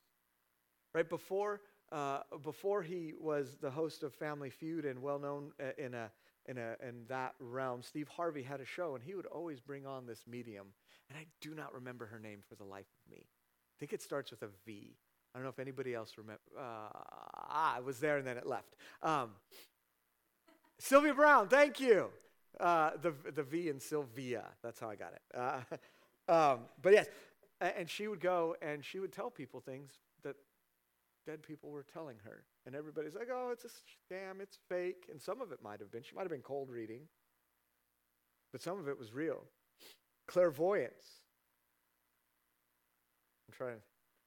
[SPEAKER 5] Right before, uh, before he was the host of Family Feud and well known uh, in, a, in, a, in that realm, Steve Harvey had a show, and he would always bring on this medium and I do not remember her name for the life of me. I think it starts with a V. I don't know if anybody else remember. Uh, ah, I was there and then it left. Um, Sylvia Browne, thank you. Uh, the, the V in Sylvia, that's how I got it. Uh, um, but yes, and she would go and she would tell people things that dead people were telling her. And everybody's like, oh, it's a scam, it's fake. And some of it might have been. She might have been cold reading, but some of it was real clairvoyance. I'm trying.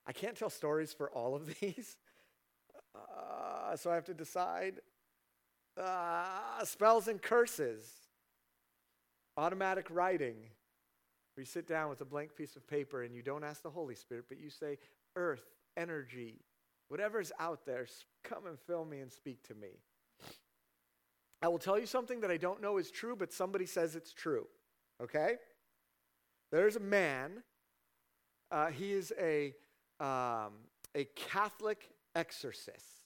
[SPEAKER 5] I can't tell stories for all of *laughs* these, uh, so I have to decide. Uh, spells and curses, automatic writing, where you sit down with a blank piece of paper and you don't ask the Holy Spirit, but you say, Earth, energy, whatever's out there, come and fill me and speak to me. I will tell you something that I don't know is true, but somebody says it's true. Okay? There's a man, uh, he is a, um, a Catholic exorcist,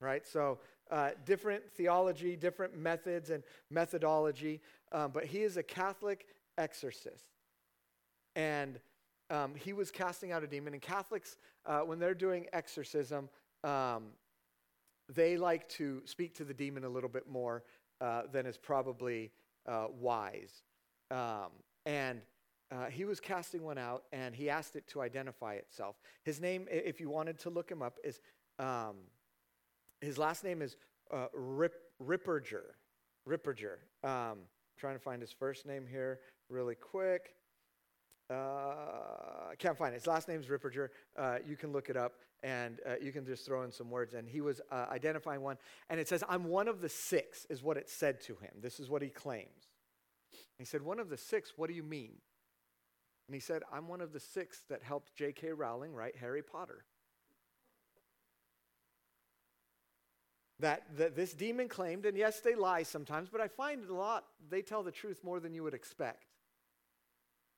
[SPEAKER 5] right? So, uh, different theology, different methods and methodology, um, but he is a Catholic exorcist. And um, he was casting out a demon. And Catholics, uh, when they're doing exorcism, um, they like to speak to the demon a little bit more uh, than is probably uh, wise. Um, and uh, he was casting one out and he asked it to identify itself. His name, if you wanted to look him up, is um, his last name is uh, Rip, Ripperger. Ripperger. Um, trying to find his first name here really quick. Uh, can't find it. His last name is Ripperger. Uh, you can look it up and uh, you can just throw in some words. And he was uh, identifying one. And it says, I'm one of the six, is what it said to him. This is what he claims. He said, One of the six, what do you mean? And he said, I'm one of the six that helped J.K. Rowling write Harry Potter. That, that this demon claimed, and yes, they lie sometimes, but I find a lot, they tell the truth more than you would expect.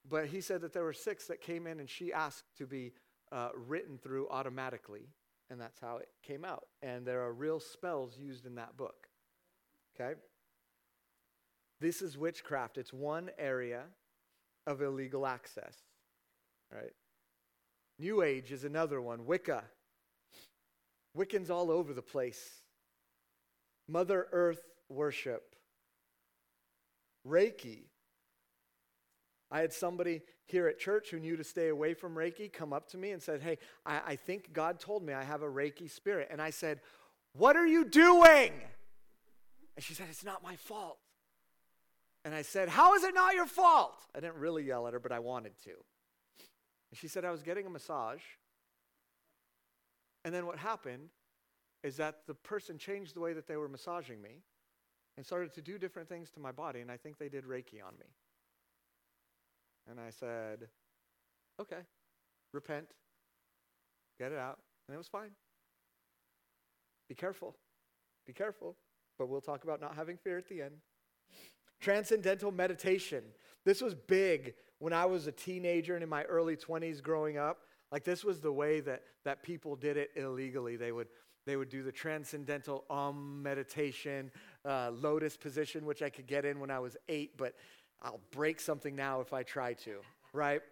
[SPEAKER 5] But he said that there were six that came in and she asked to be uh, written through automatically, and that's how it came out. And there are real spells used in that book. Okay? This is witchcraft. It's one area of illegal access, right? New Age is another one. Wicca. Wiccans all over the place. Mother Earth worship. Reiki. I had somebody here at church who knew to stay away from Reiki come up to me and said, Hey, I, I think God told me I have a Reiki spirit. And I said, What are you doing? And she said, It's not my fault. And I said, How is it not your fault? I didn't really yell at her, but I wanted to. And she said, I was getting a massage. And then what happened is that the person changed the way that they were massaging me and started to do different things to my body, and I think they did Reiki on me. And I said, okay, repent, get it out, and it was fine. Be careful, be careful, but we'll talk about not having fear at the end. Transcendental meditation. This was big when I was a teenager and in my early 20s growing up. Like, this was the way that, that people did it illegally. They would they would do the transcendental um meditation, uh, lotus position, which I could get in when I was eight, but I'll break something now if I try to, right?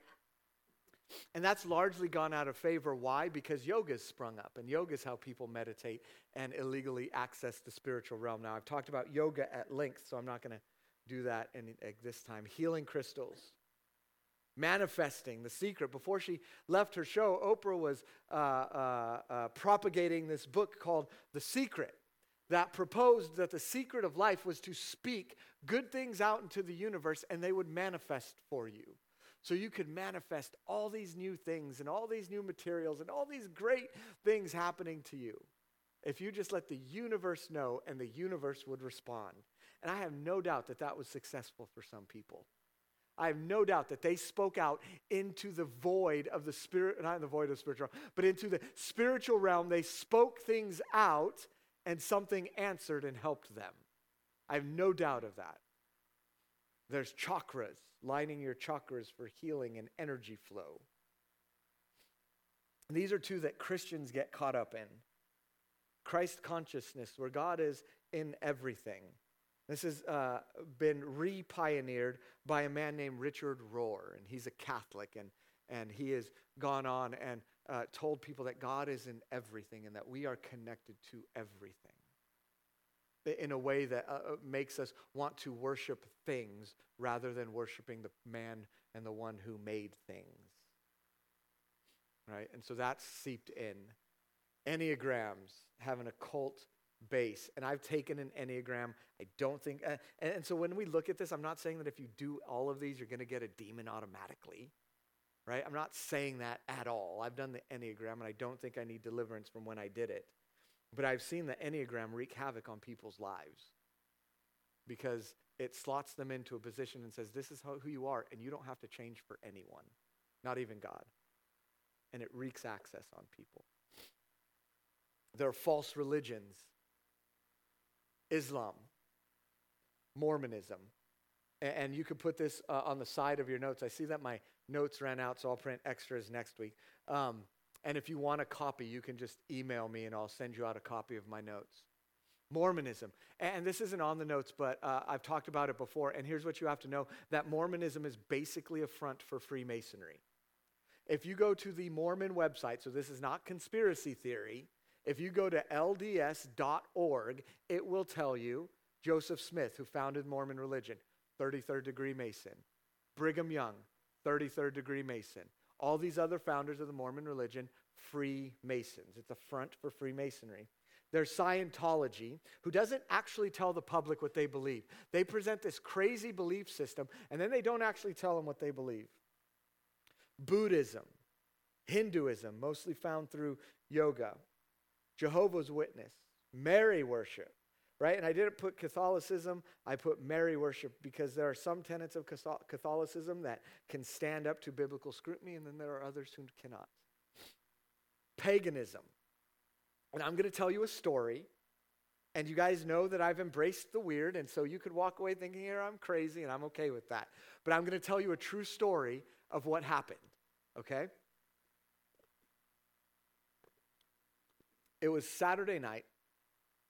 [SPEAKER 5] And that's largely gone out of favor. Why? Because yoga's sprung up, and yoga is how people meditate and illegally access the spiritual realm. Now, I've talked about yoga at length, so I'm not going to do that and in, this time. Healing crystals manifesting the secret. Before she left her show, Oprah was uh, uh, uh, propagating this book called The Secret that proposed that the secret of life was to speak good things out into the universe and they would manifest for you. So you could manifest all these new things and all these new materials and all these great things happening to you if you just let the universe know and the universe would respond. And I have no doubt that that was successful for some people. I have no doubt that they spoke out into the void of the spirit, not in the void of spiritual, but into the spiritual realm. They spoke things out and something answered and helped them. I have no doubt of that. There's chakras, lining your chakras for healing and energy flow. And these are two that Christians get caught up in Christ consciousness, where God is in everything. This has uh, been re pioneered by a man named Richard Rohr, and he's a Catholic, and, and he has gone on and uh, told people that God is in everything and that we are connected to everything in a way that uh, uh, makes us want to worship things rather than worshiping the man and the one who made things. Right? And so that's seeped in. Enneagrams have an occult base. And I've taken an Enneagram. I don't think, uh, and, and so when we look at this, I'm not saying that if you do all of these, you're going to get a demon automatically. Right? I'm not saying that at all. I've done the Enneagram and I don't think I need deliverance from when I did it. But I've seen the Enneagram wreak havoc on people's lives because it slots them into a position and says, This is how, who you are, and you don't have to change for anyone, not even God. And it wreaks access on people. There are false religions Islam, Mormonism. And you could put this uh, on the side of your notes. I see that my notes ran out, so I'll print extras next week. Um, and if you want a copy, you can just email me and I'll send you out a copy of my notes. Mormonism. And this isn't on the notes, but uh, I've talked about it before. And here's what you have to know that Mormonism is basically a front for Freemasonry. If you go to the Mormon website, so this is not conspiracy theory, if you go to lds.org, it will tell you Joseph Smith, who founded Mormon religion, 33rd degree Mason. Brigham Young, 33rd degree Mason. All these other founders of the Mormon religion, Freemasons. It's a front for Freemasonry. There's Scientology, who doesn't actually tell the public what they believe. They present this crazy belief system, and then they don't actually tell them what they believe. Buddhism, Hinduism, mostly found through yoga. Jehovah's Witness, Mary worship, right? And I didn't put Catholicism, I put Mary worship because there are some tenets of Catholicism that can stand up to biblical scrutiny, and then there are others who cannot. Paganism. And I'm going to tell you a story. And you guys know that I've embraced the weird, and so you could walk away thinking, here, I'm crazy, and I'm okay with that. But I'm going to tell you a true story of what happened, okay? It was Saturday night,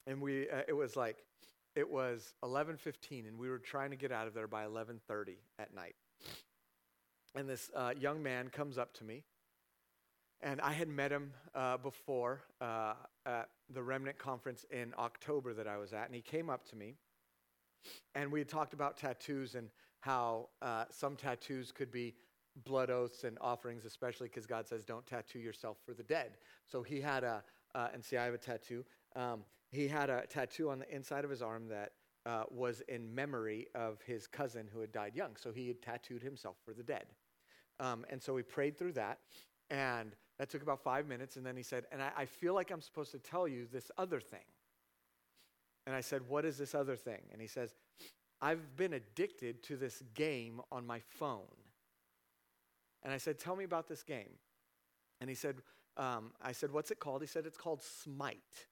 [SPEAKER 5] and we uh, it was like it was 11:15, and we were trying to get out of there by 11:30 at night. And this uh, young man comes up to me, and I had met him uh, before uh, at the Remnant Conference in October that I was at, and he came up to me, and we had talked about tattoos and how uh, some tattoos could be blood oaths and offerings, especially because God says, don't tattoo yourself for the dead. So he had a, uh, and see, I have a tattoo. Um, he had a tattoo on the inside of his arm that uh, was in memory of his cousin who had died young. So he had tattooed himself for the dead. Um, and so we prayed through that. And that took about five minutes. And then he said, And I, I feel like I'm supposed to tell you this other thing. And I said, What is this other thing? And he says, I've been addicted to this game on my phone. And I said, Tell me about this game. And he said, um, I said, What's it called? He said, It's called Smite.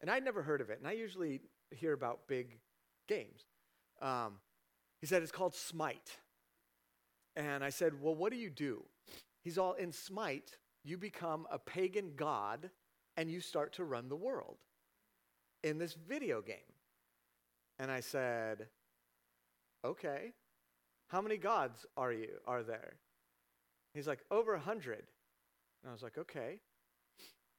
[SPEAKER 5] And I'd never heard of it. And I usually hear about big games. Um, he said, It's called Smite. And I said, Well, what do you do? He's all in Smite, you become a pagan god and you start to run the world in this video game. And I said, Okay. How many gods are you are there? He's like, over a hundred. And I was like, okay.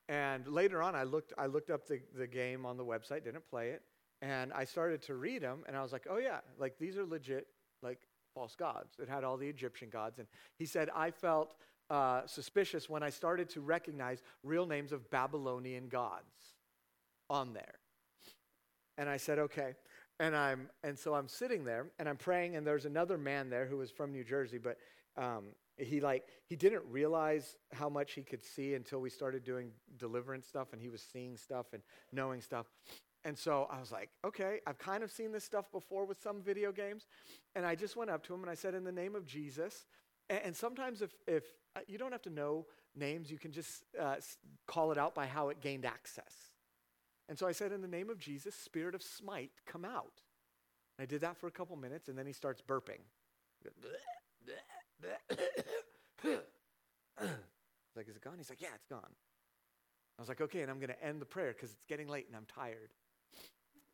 [SPEAKER 5] And later on I looked I looked up the, the game on the website, didn't play it, and I started to read them and I was like, oh yeah, like these are legit like false gods. It had all the Egyptian gods. And he said, I felt uh, suspicious when I started to recognize real names of Babylonian gods on there. And I said, okay. And I'm and so I'm sitting there and I'm praying, and there's another man there who was from New Jersey, but um, he like he didn't realize how much he could see until we started doing deliverance stuff, and he was seeing stuff and knowing stuff. And so I was like, okay, I've kind of seen this stuff before with some video games. And I just went up to him and I said, in the name of Jesus. And, and sometimes if, if uh, you don't have to know names, you can just uh, call it out by how it gained access. And so I said, in the name of Jesus, spirit of smite, come out. And I did that for a couple minutes, and then he starts burping. like, is it gone? He's like, yeah, it's gone. I was like, okay, and I'm going to end the prayer because it's getting late and I'm tired.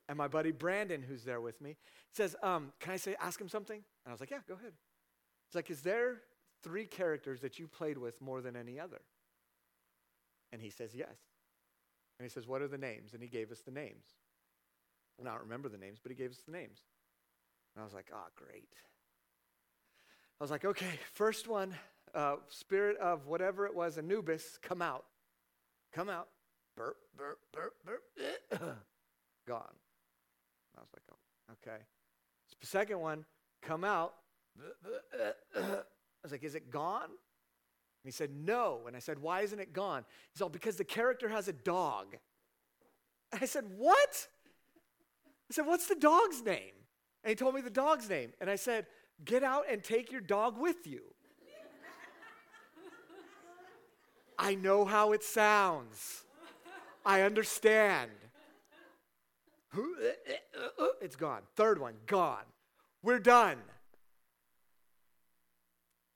[SPEAKER 5] And my buddy Brandon, who's there with me, says, um, can I say, ask him something? And I was like, yeah, go ahead. He's like, is there three characters that you played with more than any other? And he says, yes. And he says, what are the names? And he gave us the names. And I don't remember the names, but he gave us the names. And I was like, oh, great. I was like, okay, first one, uh, spirit of whatever it was, Anubis, come out. Come out. Burp, burp, burp, burp. *coughs* Gone. I was like, oh, okay. Second one, come out. *coughs* I was like, is it gone? And he said, no. And I said, why isn't it gone? He's all, because the character has a dog. I said, what? I said, what's the dog's name? And he told me the dog's name. And I said, get out and take your dog with you. I know how it sounds. I understand. It's gone. Third one, gone. We're done.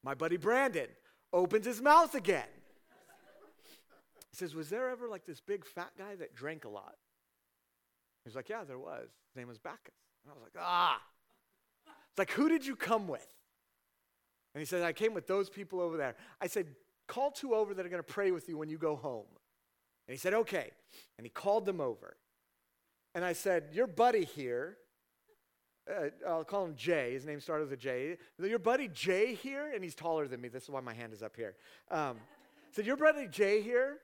[SPEAKER 5] My buddy Brandon opens his mouth again. He says, Was there ever like this big fat guy that drank a lot? He's like, Yeah, there was. His name was Bacchus. And I was like, Ah. It's like, Who did you come with? And he said, I came with those people over there. I said, Call two over that are going to pray with you when you go home. And he said, Okay. And he called them over. And I said, Your buddy here, uh, I'll call him Jay. His name started with a J. Your buddy Jay here, and he's taller than me. This is why my hand is up here. Um, so your buddy Jay here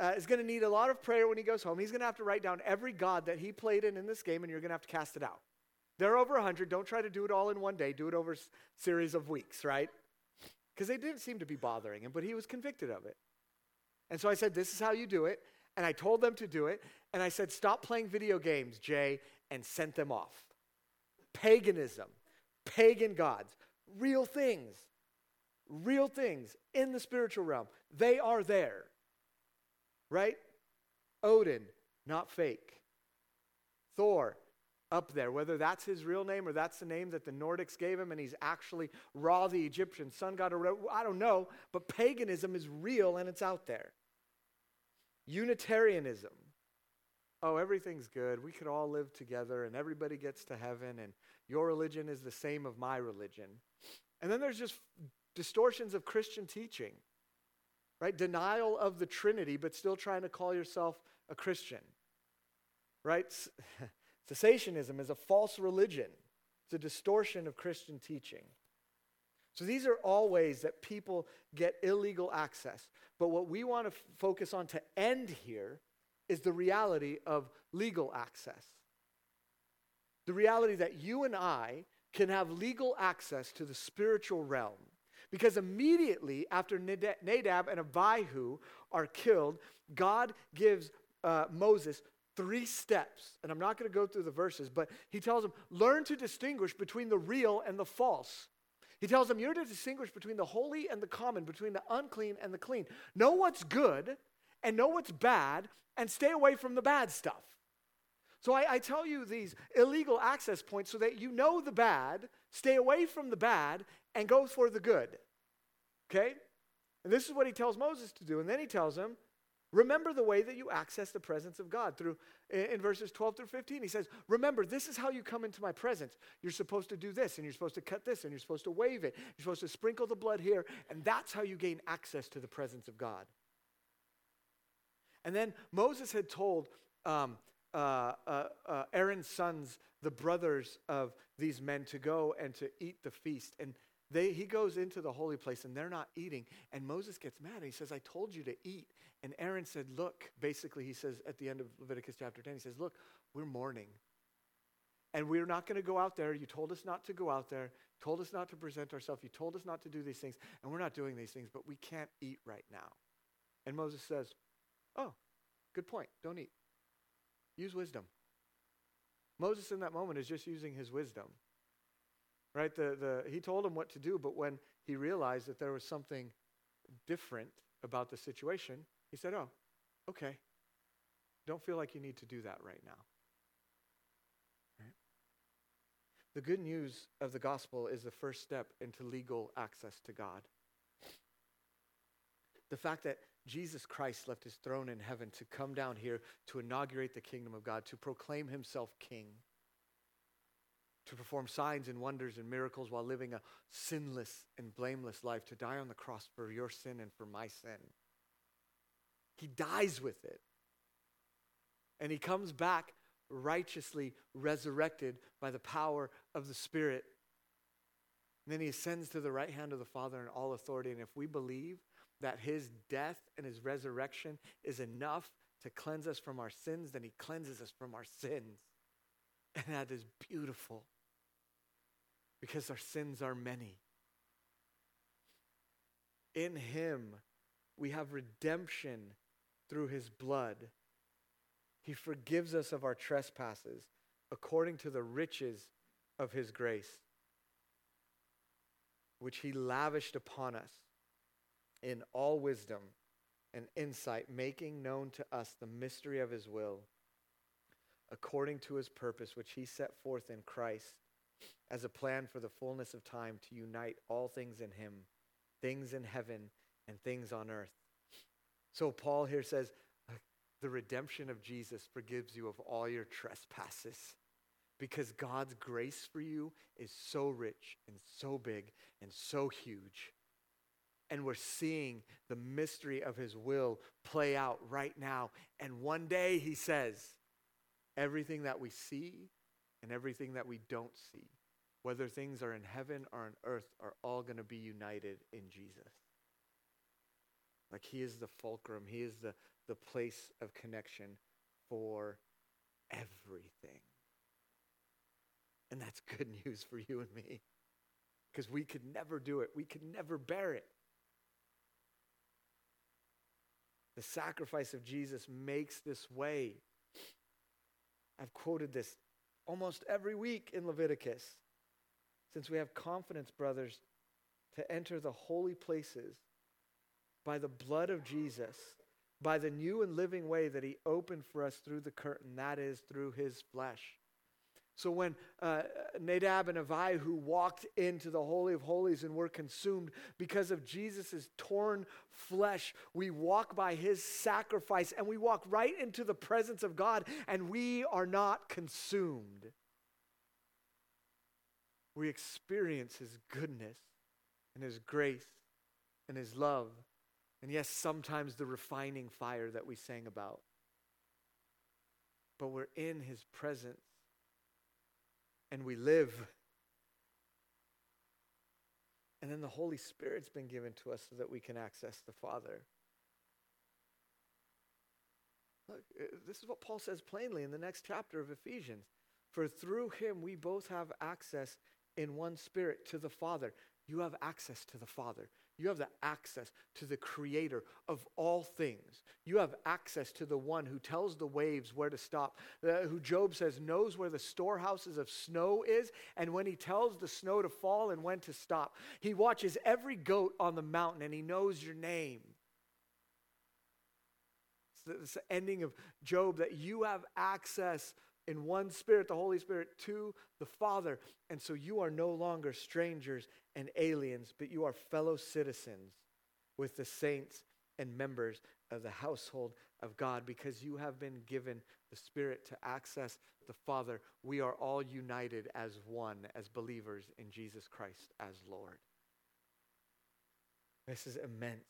[SPEAKER 5] uh, is going to need a lot of prayer when he goes home. He's going to have to write down every god that he played in in this game, and you're going to have to cast it out. They're over 100. Don't try to do it all in one day. Do it over a series of weeks, right? Because they didn't seem to be bothering him, but he was convicted of it. And so I said, This is how you do it. And I told them to do it. And I said, Stop playing video games, Jay, and sent them off. Paganism, pagan gods, real things, real things in the spiritual realm. They are there, right? Odin, not fake. Thor, up there, whether that's his real name or that's the name that the Nordics gave him and he's actually Ra the Egyptian sun god, or I don't know, but paganism is real and it's out there. Unitarianism. Oh, everything's good. We could all live together and everybody gets to heaven and your religion is the same of my religion. And then there's just distortions of Christian teaching. right? Denial of the Trinity, but still trying to call yourself a Christian, right? *laughs* Cessationism is a false religion, it's a distortion of Christian teaching. So these are all ways that people get illegal access. But what we want to f- focus on to end here is the reality of legal access. The reality that you and I can have legal access to the spiritual realm. Because immediately after Nadab and Abihu are killed, God gives uh, Moses three steps. And I'm not going to go through the verses, but he tells him, learn to distinguish between the real and the false. He tells them, You're to distinguish between the holy and the common, between the unclean and the clean. Know what's good and know what's bad, and stay away from the bad stuff. So I, I, tell you these illegal access points so that you know the bad, stay away from the bad, and go for the good. Okay? And this is what he tells Moses to do. And then he tells him, remember the way that you access the presence of God through in, in verses 12 through 15. He says, remember, this is how you come into my presence. You're supposed to do this, and you're supposed to cut this, and you're supposed to wave it. You're supposed to sprinkle the blood here, and that's how you gain access to the presence of God. And then Moses had told um, uh, uh, uh, Aaron's sons, the brothers of these men, to go and to eat the feast. And they, he goes into the holy place and they're not eating. And Moses gets mad and he says, I told you to eat. And Aaron said, Look, basically, he says at the end of Leviticus chapter 10, he says, Look, we're mourning. And we're not going to go out there. You told us not to go out there. Told us not to present ourselves. You told us not to do these things. And we're not doing these things, but we can't eat right now. And Moses says, Oh, good point. Don't eat. Use wisdom. Moses in that moment is just using his wisdom. Right? The, the, he told him what to do, but when he realized that there was something different about the situation, he said, Oh, okay. Don't feel like you need to do that right now. Right? The good news of the gospel is the first step into legal access to God. The fact that Jesus Christ left his throne in heaven to come down here to inaugurate the kingdom of God, to proclaim himself king, to perform signs and wonders and miracles while living a sinless and blameless life, to die on the cross for your sin and for my sin. He dies with it. And he comes back righteously resurrected by the power of the Spirit. And then he ascends to the right hand of the Father in all authority. And if we believe, that his death and his resurrection is enough to cleanse us from our sins, then he cleanses us from our sins. And that is beautiful because our sins are many. In him, we have redemption through his blood. He forgives us of our trespasses according to the riches of his grace, which he lavished upon us in all wisdom and insight, making known to us the mystery of his will, according to his purpose, which he set forth in Christ as a plan for the fullness of time to unite all things in him, things in heaven and things on earth. So Paul here says, uh, the redemption of Jesus forgives you of all your trespasses because God's grace for you is so rich and so big and so huge and we're seeing the mystery of his will play out right now. And one day, he says, everything that we see and everything that we don't see, whether things are in heaven or on earth, are all going to be united in Jesus. Like he is the fulcrum, he is the, the place of connection for everything. And that's good *laughs* news for you and me because we could never do it, we could never bear it. The sacrifice of Jesus makes this way. I've quoted this almost every week in Leviticus. Since we have confidence, brothers, to enter the holy places by the blood of Jesus, by the new and living way that he opened for us through the curtain, that is, through his flesh. So when uh, Nadab and Abihu walked into the Holy of Holies and were consumed because of Jesus' torn flesh, we walk by his sacrifice and we walk right into the presence of God and we are not consumed. We experience his goodness and his grace and his love And yes, sometimes the refining fire that we sang about. But we're in his presence and we live. And then the Holy Spirit's been given to us so that we can access the Father. Look, uh, this is what Paul says plainly in the next chapter of Ephesians. For through him we both have access in one spirit to the Father. You have access to the Father. You have the access to the creator of all things. You have access to the one who tells the waves where to stop, who Job says knows where the storehouses of snow is, and when he tells the snow to fall and when to stop. He watches every goat on the mountain and he knows your name. It's the ending of Job that you have access in one spirit, the Holy Spirit, to the Father. And so you are no longer strangers and aliens, but you are fellow citizens with the saints and members of the household of God because you have been given the Spirit to access the Father. We are all united as one, as believers in Jesus Christ as Lord. This is immense.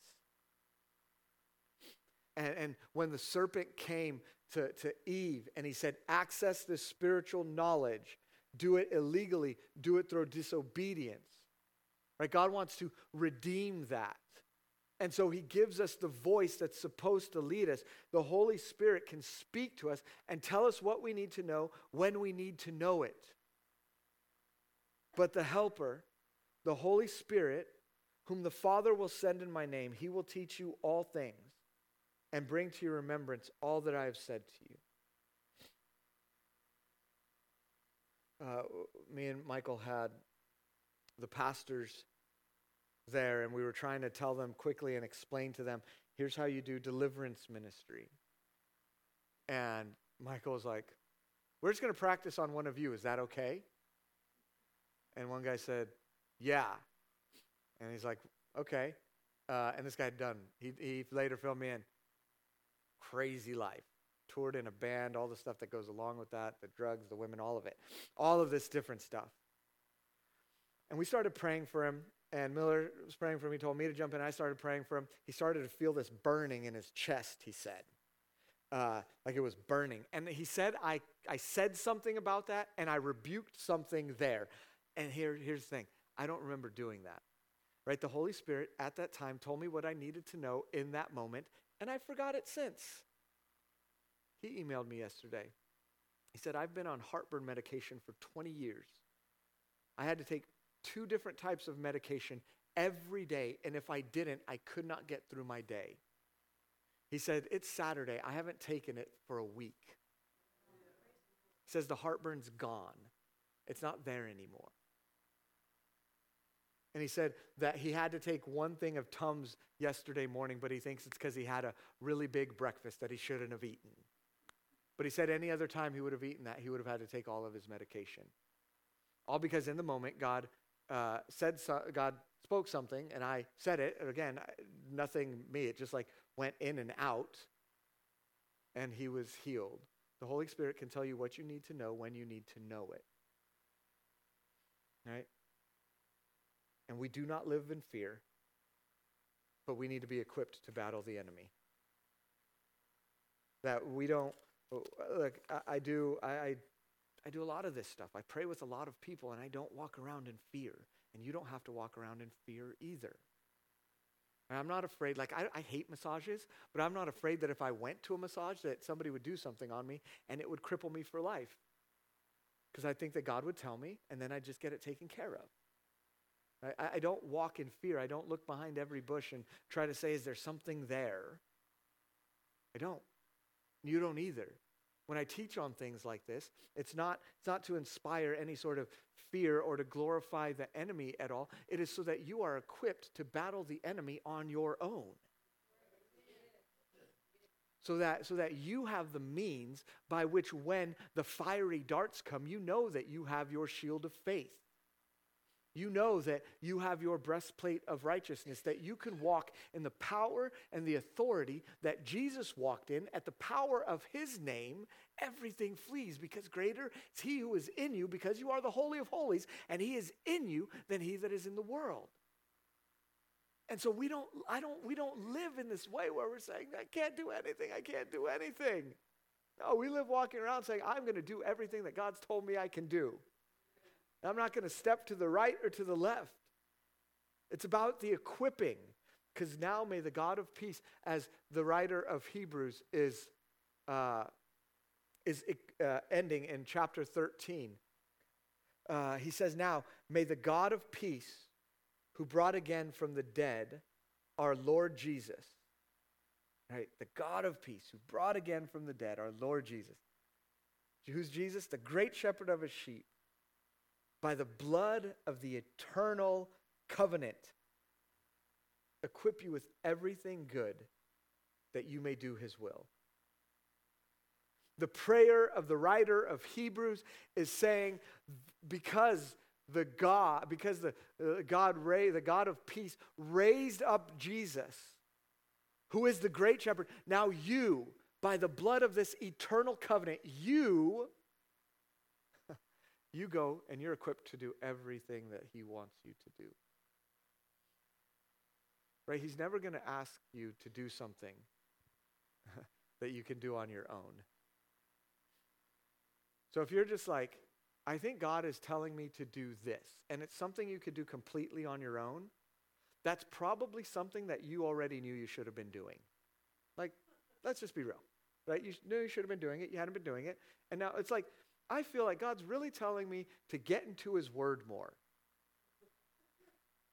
[SPEAKER 5] And, and when the serpent came to, to Eve and he said, access this spiritual knowledge, do it illegally, do it through disobedience. Right? God wants to redeem that. And so he gives us the voice that's supposed to lead us. The Holy Spirit can speak to us and tell us what we need to know when we need to know it. But the Helper, the Holy Spirit, whom the Father will send in my name, he will teach you all things and bring to your remembrance all that I have said to you. Uh, me and Michael had the pastors there, and we were trying to tell them quickly and explain to them here's how you do deliverance ministry. And Michael was like, We're just going to practice on one of you. Is that okay? And one guy said, Yeah. And he's like, Okay. Uh, and this guy had done. He, he later filled me in crazy life. Toured in a band, all the stuff that goes along with that, the drugs, the women, all of it. All of this different stuff. And we started praying for him, and Miller was praying for him. He told me to jump in. I started praying for him. He started to feel this burning in his chest, he said. Uh, like it was burning. And he said, I, I said something about that, and I rebuked something there. And here, here's the thing I don't remember doing that. Right? The Holy Spirit at that time told me what I needed to know in that moment, and I forgot it since. He emailed me yesterday. He said, I've been on heartburn medication for 20 years. I had to take two different types of medication every day, and if I didn't, I could not get through my day. He said, It's Saturday. I haven't taken it for a week. He says, The heartburn's gone, it's not there anymore. And he said that he had to take one thing of Tums yesterday morning, but he thinks it's because he had a really big breakfast that he shouldn't have eaten. But he said any other time he would have eaten that, he would have had to take all of his medication. All because in the moment, God uh, said, so, God spoke something, and I said it. And again, nothing me. It just like went in and out, and he was healed. The Holy Spirit can tell you what you need to know when you need to know it. Right? And we do not live in fear, but we need to be equipped to battle the enemy. That we don't, oh, look, I, I do, I, I, I do a lot of this stuff. I pray with a lot of people, and I don't walk around in fear. And you don't have to walk around in fear either. And I'm not afraid, like, I, I hate massages, but I'm not afraid that if I went to a massage, that somebody would do something on me and it would cripple me for life. Because I think that God would tell me, and then I'd just get it taken care of. I, I don't walk in fear. I don't look behind every bush and try to say, is there something there? I don't. You don't either. When I teach on things like this, it's not, it's not to inspire any sort of fear or to glorify the enemy at all. It is so that you are equipped to battle the enemy on your own. So that, so that you have the means by which, when the fiery darts come, you know that you have your shield of faith. You know that you have your breastplate of righteousness, that you can walk in the power and the authority that Jesus walked in. At the power of his name, everything flees because greater is he who is in you because you are the Holy of Holies, and he is in you than he that is in the world. And so we don't, I don't, we don't live in this way where we're saying, I can't do anything, I can't do anything. No, we live walking around saying, I'm going to do everything that God's told me I can do. I'm not going to step to the right or to the left. It's about the equipping, because now may the God of peace, as the writer of Hebrews is, uh, is uh, ending in chapter 13. Uh, he says, Now may the God of peace, who brought again from the dead our Lord Jesus, right? The God of peace, who brought again from the dead our Lord Jesus. Who's Jesus? The great shepherd of his sheep. By the blood of the eternal covenant, equip you with everything good that you may do his will. The prayer of the writer of Hebrews is saying, because the God, because the uh, God the God of peace, raised up Jesus, who is the great shepherd. Now you, by the blood of this eternal covenant, you you go and you're equipped to do everything that he wants you to do. Right? He's never going to ask you to do something *laughs* that you can do on your own. So if you're just like, I think God is telling me to do this, and it's something you could do completely on your own, that's probably something that you already knew you should have been doing. Like, let's just be real, right? You knew you should have been doing it, you hadn't been doing it, and now it's like, I feel like God's really telling me to get into His Word more.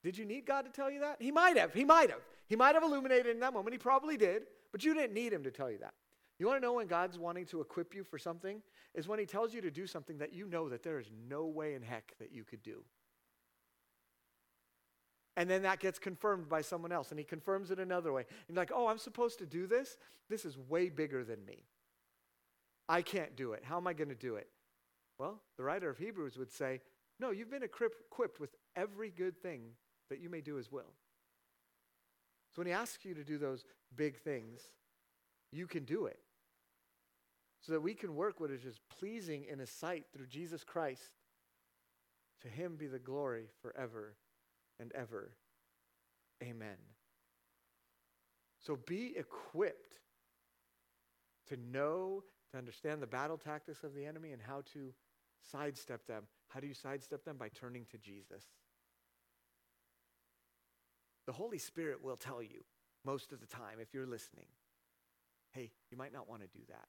[SPEAKER 5] Did you need God to tell you that? He might have. He might have. He might have illuminated in that moment. He probably did, but you didn't need Him to tell you that. You want to know when God's wanting to equip you for something? Is when He tells you to do something that you know that there is no way in heck that you could do. And then that gets confirmed by someone else, and He confirms it another way. And you're like, oh, I'm supposed to do this? This is way bigger than me. I can't do it. How am I going to do it? Well, the writer of Hebrews would say, no, you've been equipped with every good thing that you may do His will. So when He asks you to do those big things, you can do it so that we can work what is just pleasing in His sight through Jesus Christ. To Him be the glory forever and ever. Amen. So be equipped to know, to understand the battle tactics of the enemy and how to sidestep them. How do you sidestep them? By turning to Jesus. The Holy Spirit will tell you most of the time if you're listening hey, you might not want to do that.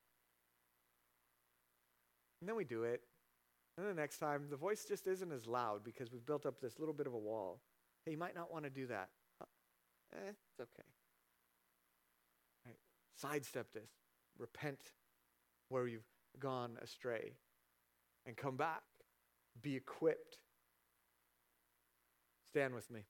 [SPEAKER 5] And then we do it. And the next time, the voice just isn't as loud because we've built up this little bit of a wall. Hey, you might not want to do that. Uh, eh, it's okay. Right. Sidestep this. Repent where you've gone astray and come back. Be equipped. Stand with me.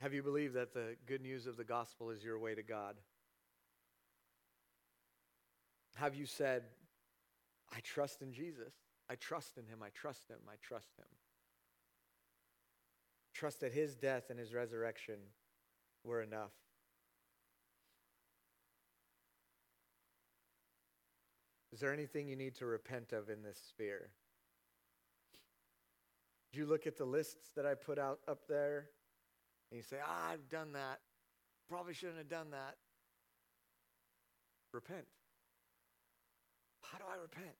[SPEAKER 5] Have you believed that the good news of the gospel is your way to God? Have you said, I trust in Jesus? I trust in him. I trust him. I trust him. Trust that his death and his resurrection were enough. Is there anything you need to repent of in this sphere? You look at the lists that I put out up there? And you say, ah, I've done that. Probably shouldn't have done that. Repent. How do I repent?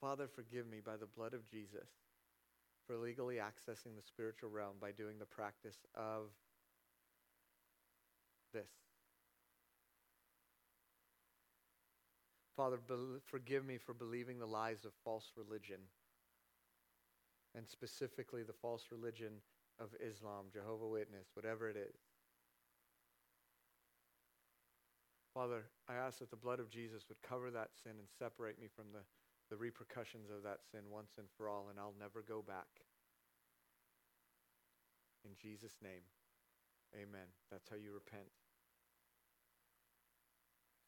[SPEAKER 5] Father, forgive me by the blood of Jesus for legally accessing the spiritual realm by doing the practice of this. Father, be- forgive me for believing the lies of false religion and specifically the false religion of Islam, Jehovah Witness, whatever it is. Father, I ask that the blood of Jesus would cover that sin and separate me from the, the repercussions of that sin once and for all, and I'll never go back. In Jesus' name, amen. That's how you repent.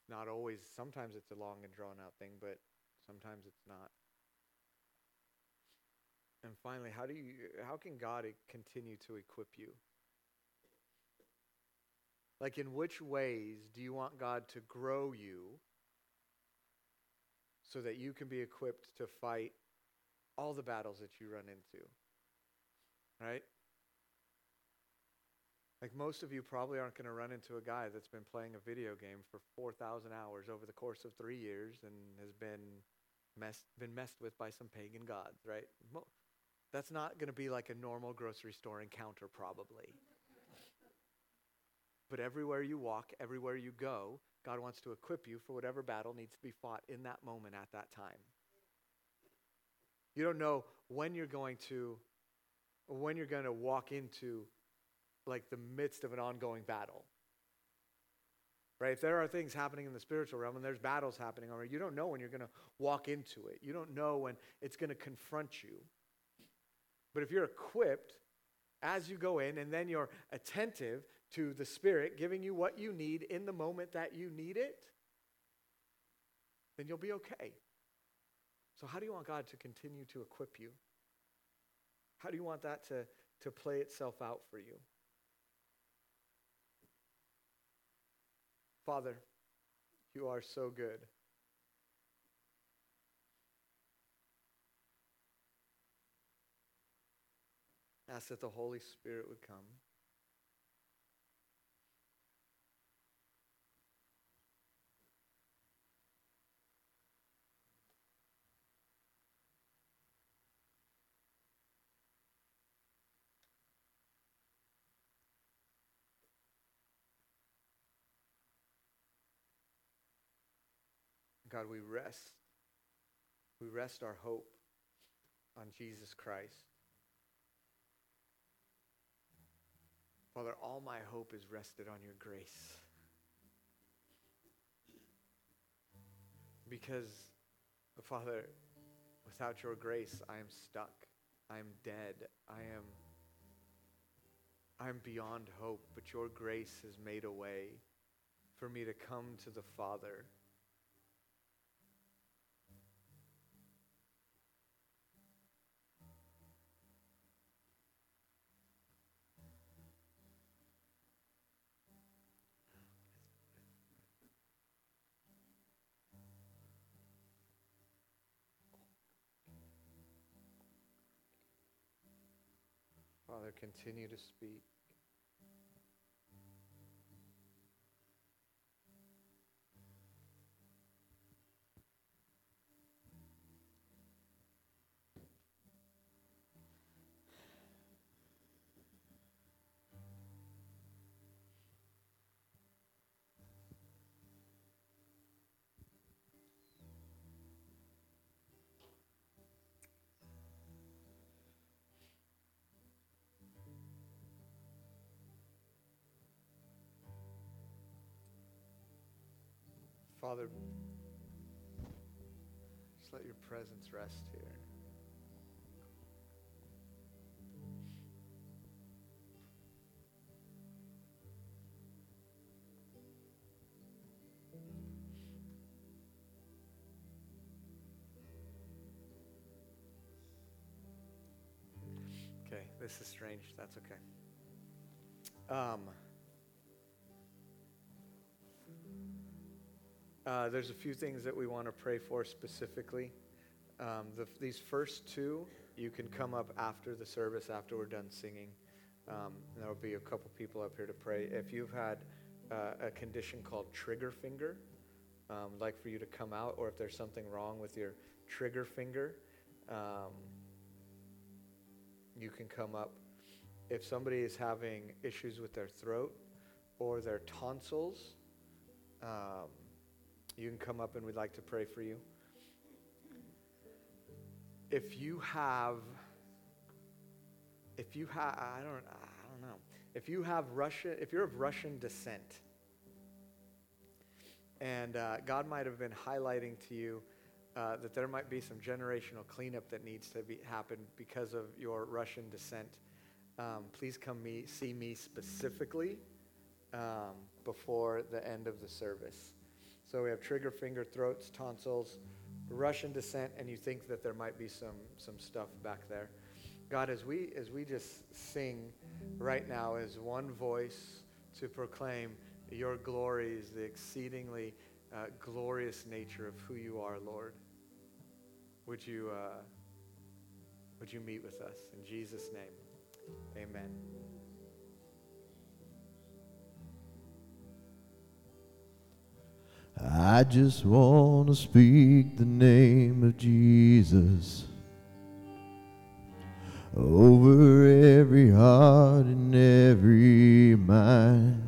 [SPEAKER 5] Not always, sometimes it's a long and drawn out thing, but sometimes it's not. And finally, how do you how can God continue to equip you? Like in which ways do you want God to grow you so that you can be equipped to fight all the battles that you run into? Right? Like most of you probably aren't going to run into a guy that's been playing a video game for 4,000 hours over the course of 3 years and has been messed been messed with by some pagan gods, right? That's not going to be like a normal grocery store encounter, probably. But everywhere you walk, everywhere you go, God wants to equip you for whatever battle needs to be fought in that moment at that time. You don't know when you're going to when you're going to walk into like the midst of an ongoing battle. Right? If there are things happening in the spiritual realm and there's battles happening already, you don't know when you're going to walk into it. You don't know when it's going to confront you. But if you're equipped as you go in and then you're attentive to the Spirit giving you what you need in the moment that you need it, then you'll be okay. So, how do you want God to continue to equip you? How do you want that to, to play itself out for you? Father, you are so good. Ask that the Holy Spirit would come. God, we rest. We rest our hope on Jesus Christ. Father, all my hope is rested on your grace. Because, Father, without your grace, I am stuck. I am dead. I am I am beyond hope, but your grace has made a way for me to come to the Father. Father, continue to speak. Father, just let your presence rest here. Okay, this is strange. That's okay. Um, Uh, there's a few things that we want to pray for specifically. Um, the, these first two, you can come up after the service, after we're done singing. Um, there will be a couple people up here to pray. If you've had uh, a condition called trigger finger, um, I'd like for you to come out, or if there's something wrong with your trigger finger, um, you can come up. If somebody is having issues with their throat or their tonsils, um, you can come up and we'd like to pray for you. If you have, if you have, I don't, I don't know. If you have Russian, if you're of Russian descent, and uh, God might have been highlighting to you uh, that there might be some generational cleanup that needs to be happen because of your Russian descent. Um, please come me, see me specifically um, before the end of the service. So we have trigger finger, throats, tonsils, Russian descent, and you think that there might be some, some stuff back there. God, as we as we just sing right now as one voice to proclaim your glories, the exceedingly uh, glorious nature of who you are, Lord, would you uh, would you meet with us in Jesus' name? Amen.
[SPEAKER 6] I just want to speak the name of Jesus over every heart and every mind.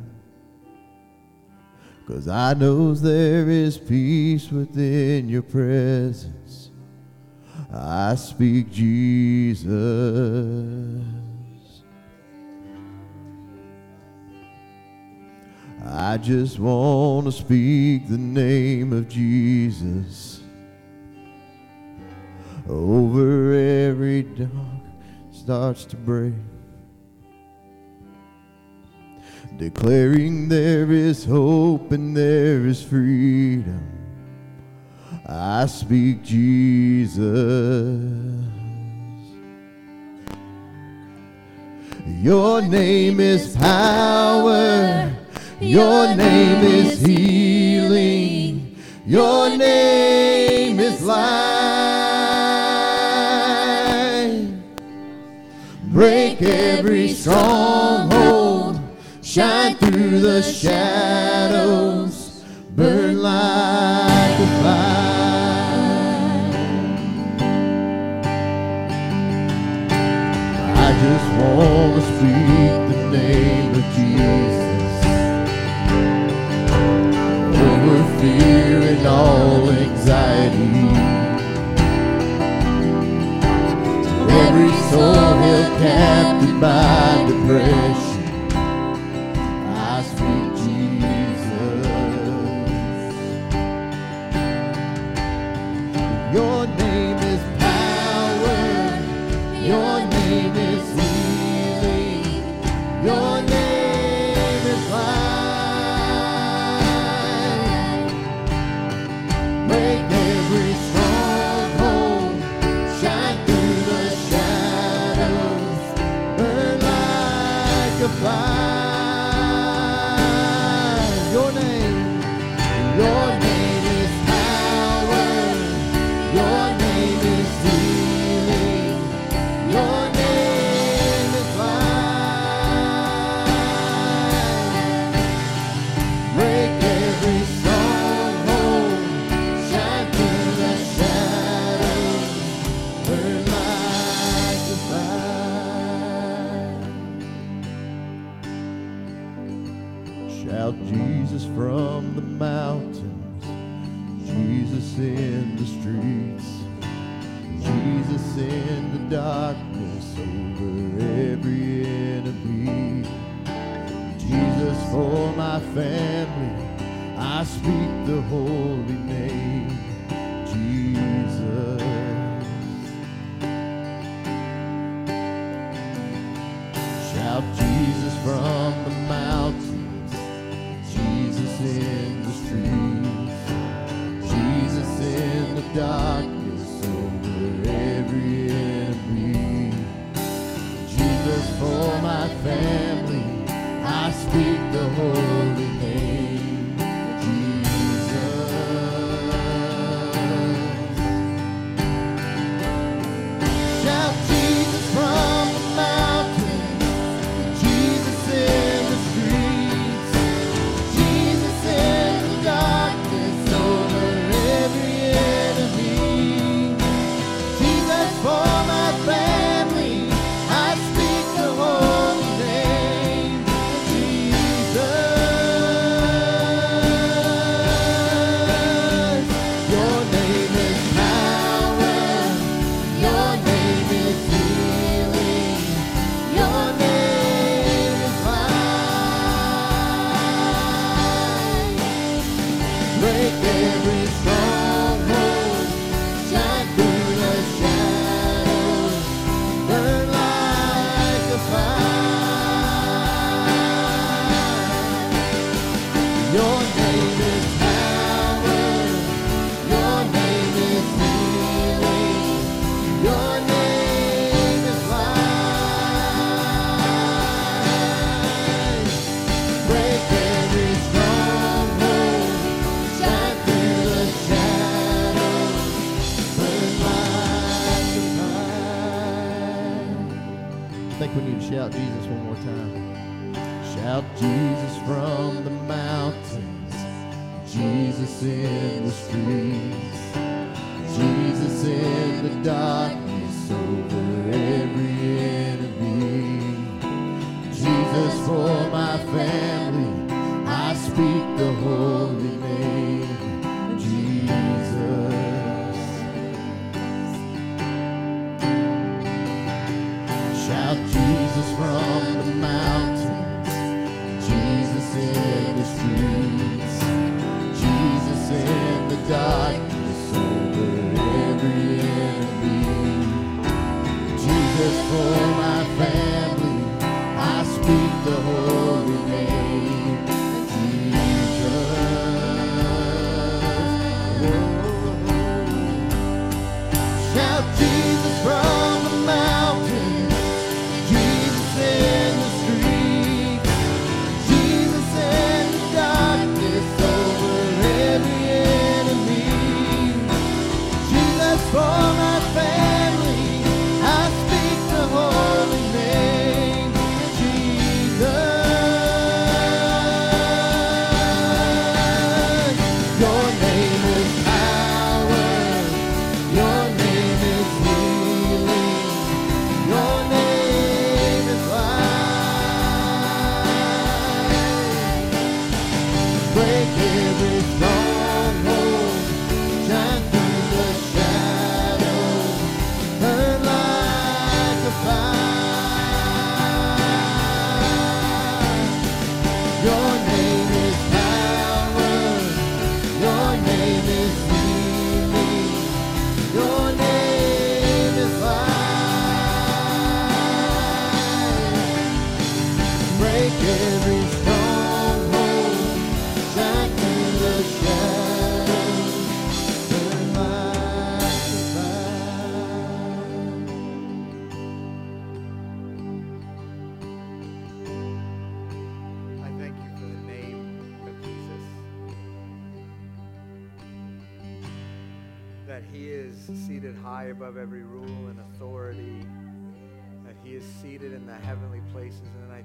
[SPEAKER 6] Cause I knows there is peace within your presence. I speak Jesus. I just want to speak the name of Jesus over every dark starts to break. Declaring there is hope and there is freedom. I speak Jesus. Your name is power. Your name is healing. Your name is life. Break every stronghold. Shine through the shadows. Burn like a fire. I just want to speak the name and all anxiety. Every soul held captive by depression. Shout Jesus from the mountains. Jesus in the streets. Jesus in the darkness over every enemy. Jesus for my family, I speak the holy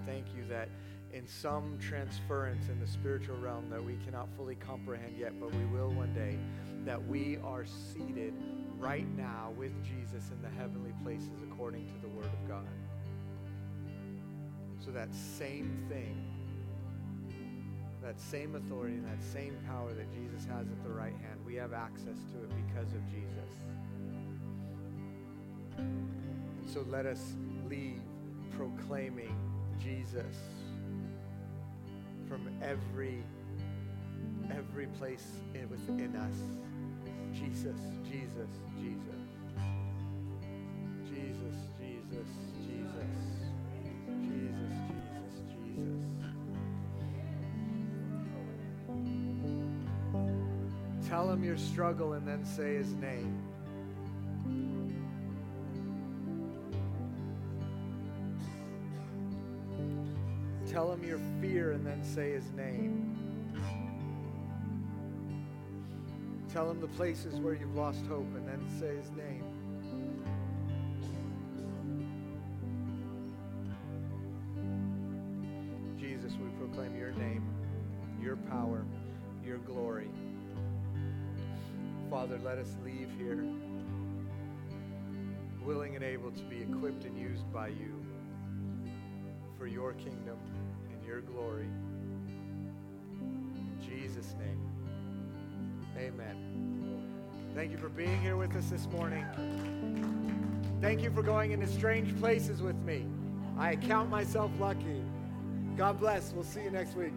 [SPEAKER 5] thank you that in some transference in the spiritual realm that we cannot fully comprehend yet, but we will one day, that we are seated right now with Jesus in the heavenly places according to the Word of God. So that same thing that same authority and that same power that Jesus has at the right hand, we have access to it because of Jesus. And so let us leave proclaiming Jesus from every every place within us. Jesus, Jesus, Jesus. Jesus, Jesus, Jesus. Jesus, Jesus, Jesus. Tell him your struggle and then say his name. Tell him your fear and then say his name. Tell him the places where you've lost hope and then say his name. Jesus, we proclaim your name, your power, your glory. Father, let us leave here willing and able to be equipped and used by you for your kingdom your glory. In Jesus' name, amen. Thank you for being here with us this morning. Thank you for going into strange places with me. I count myself lucky. God bless. We'll see you next week.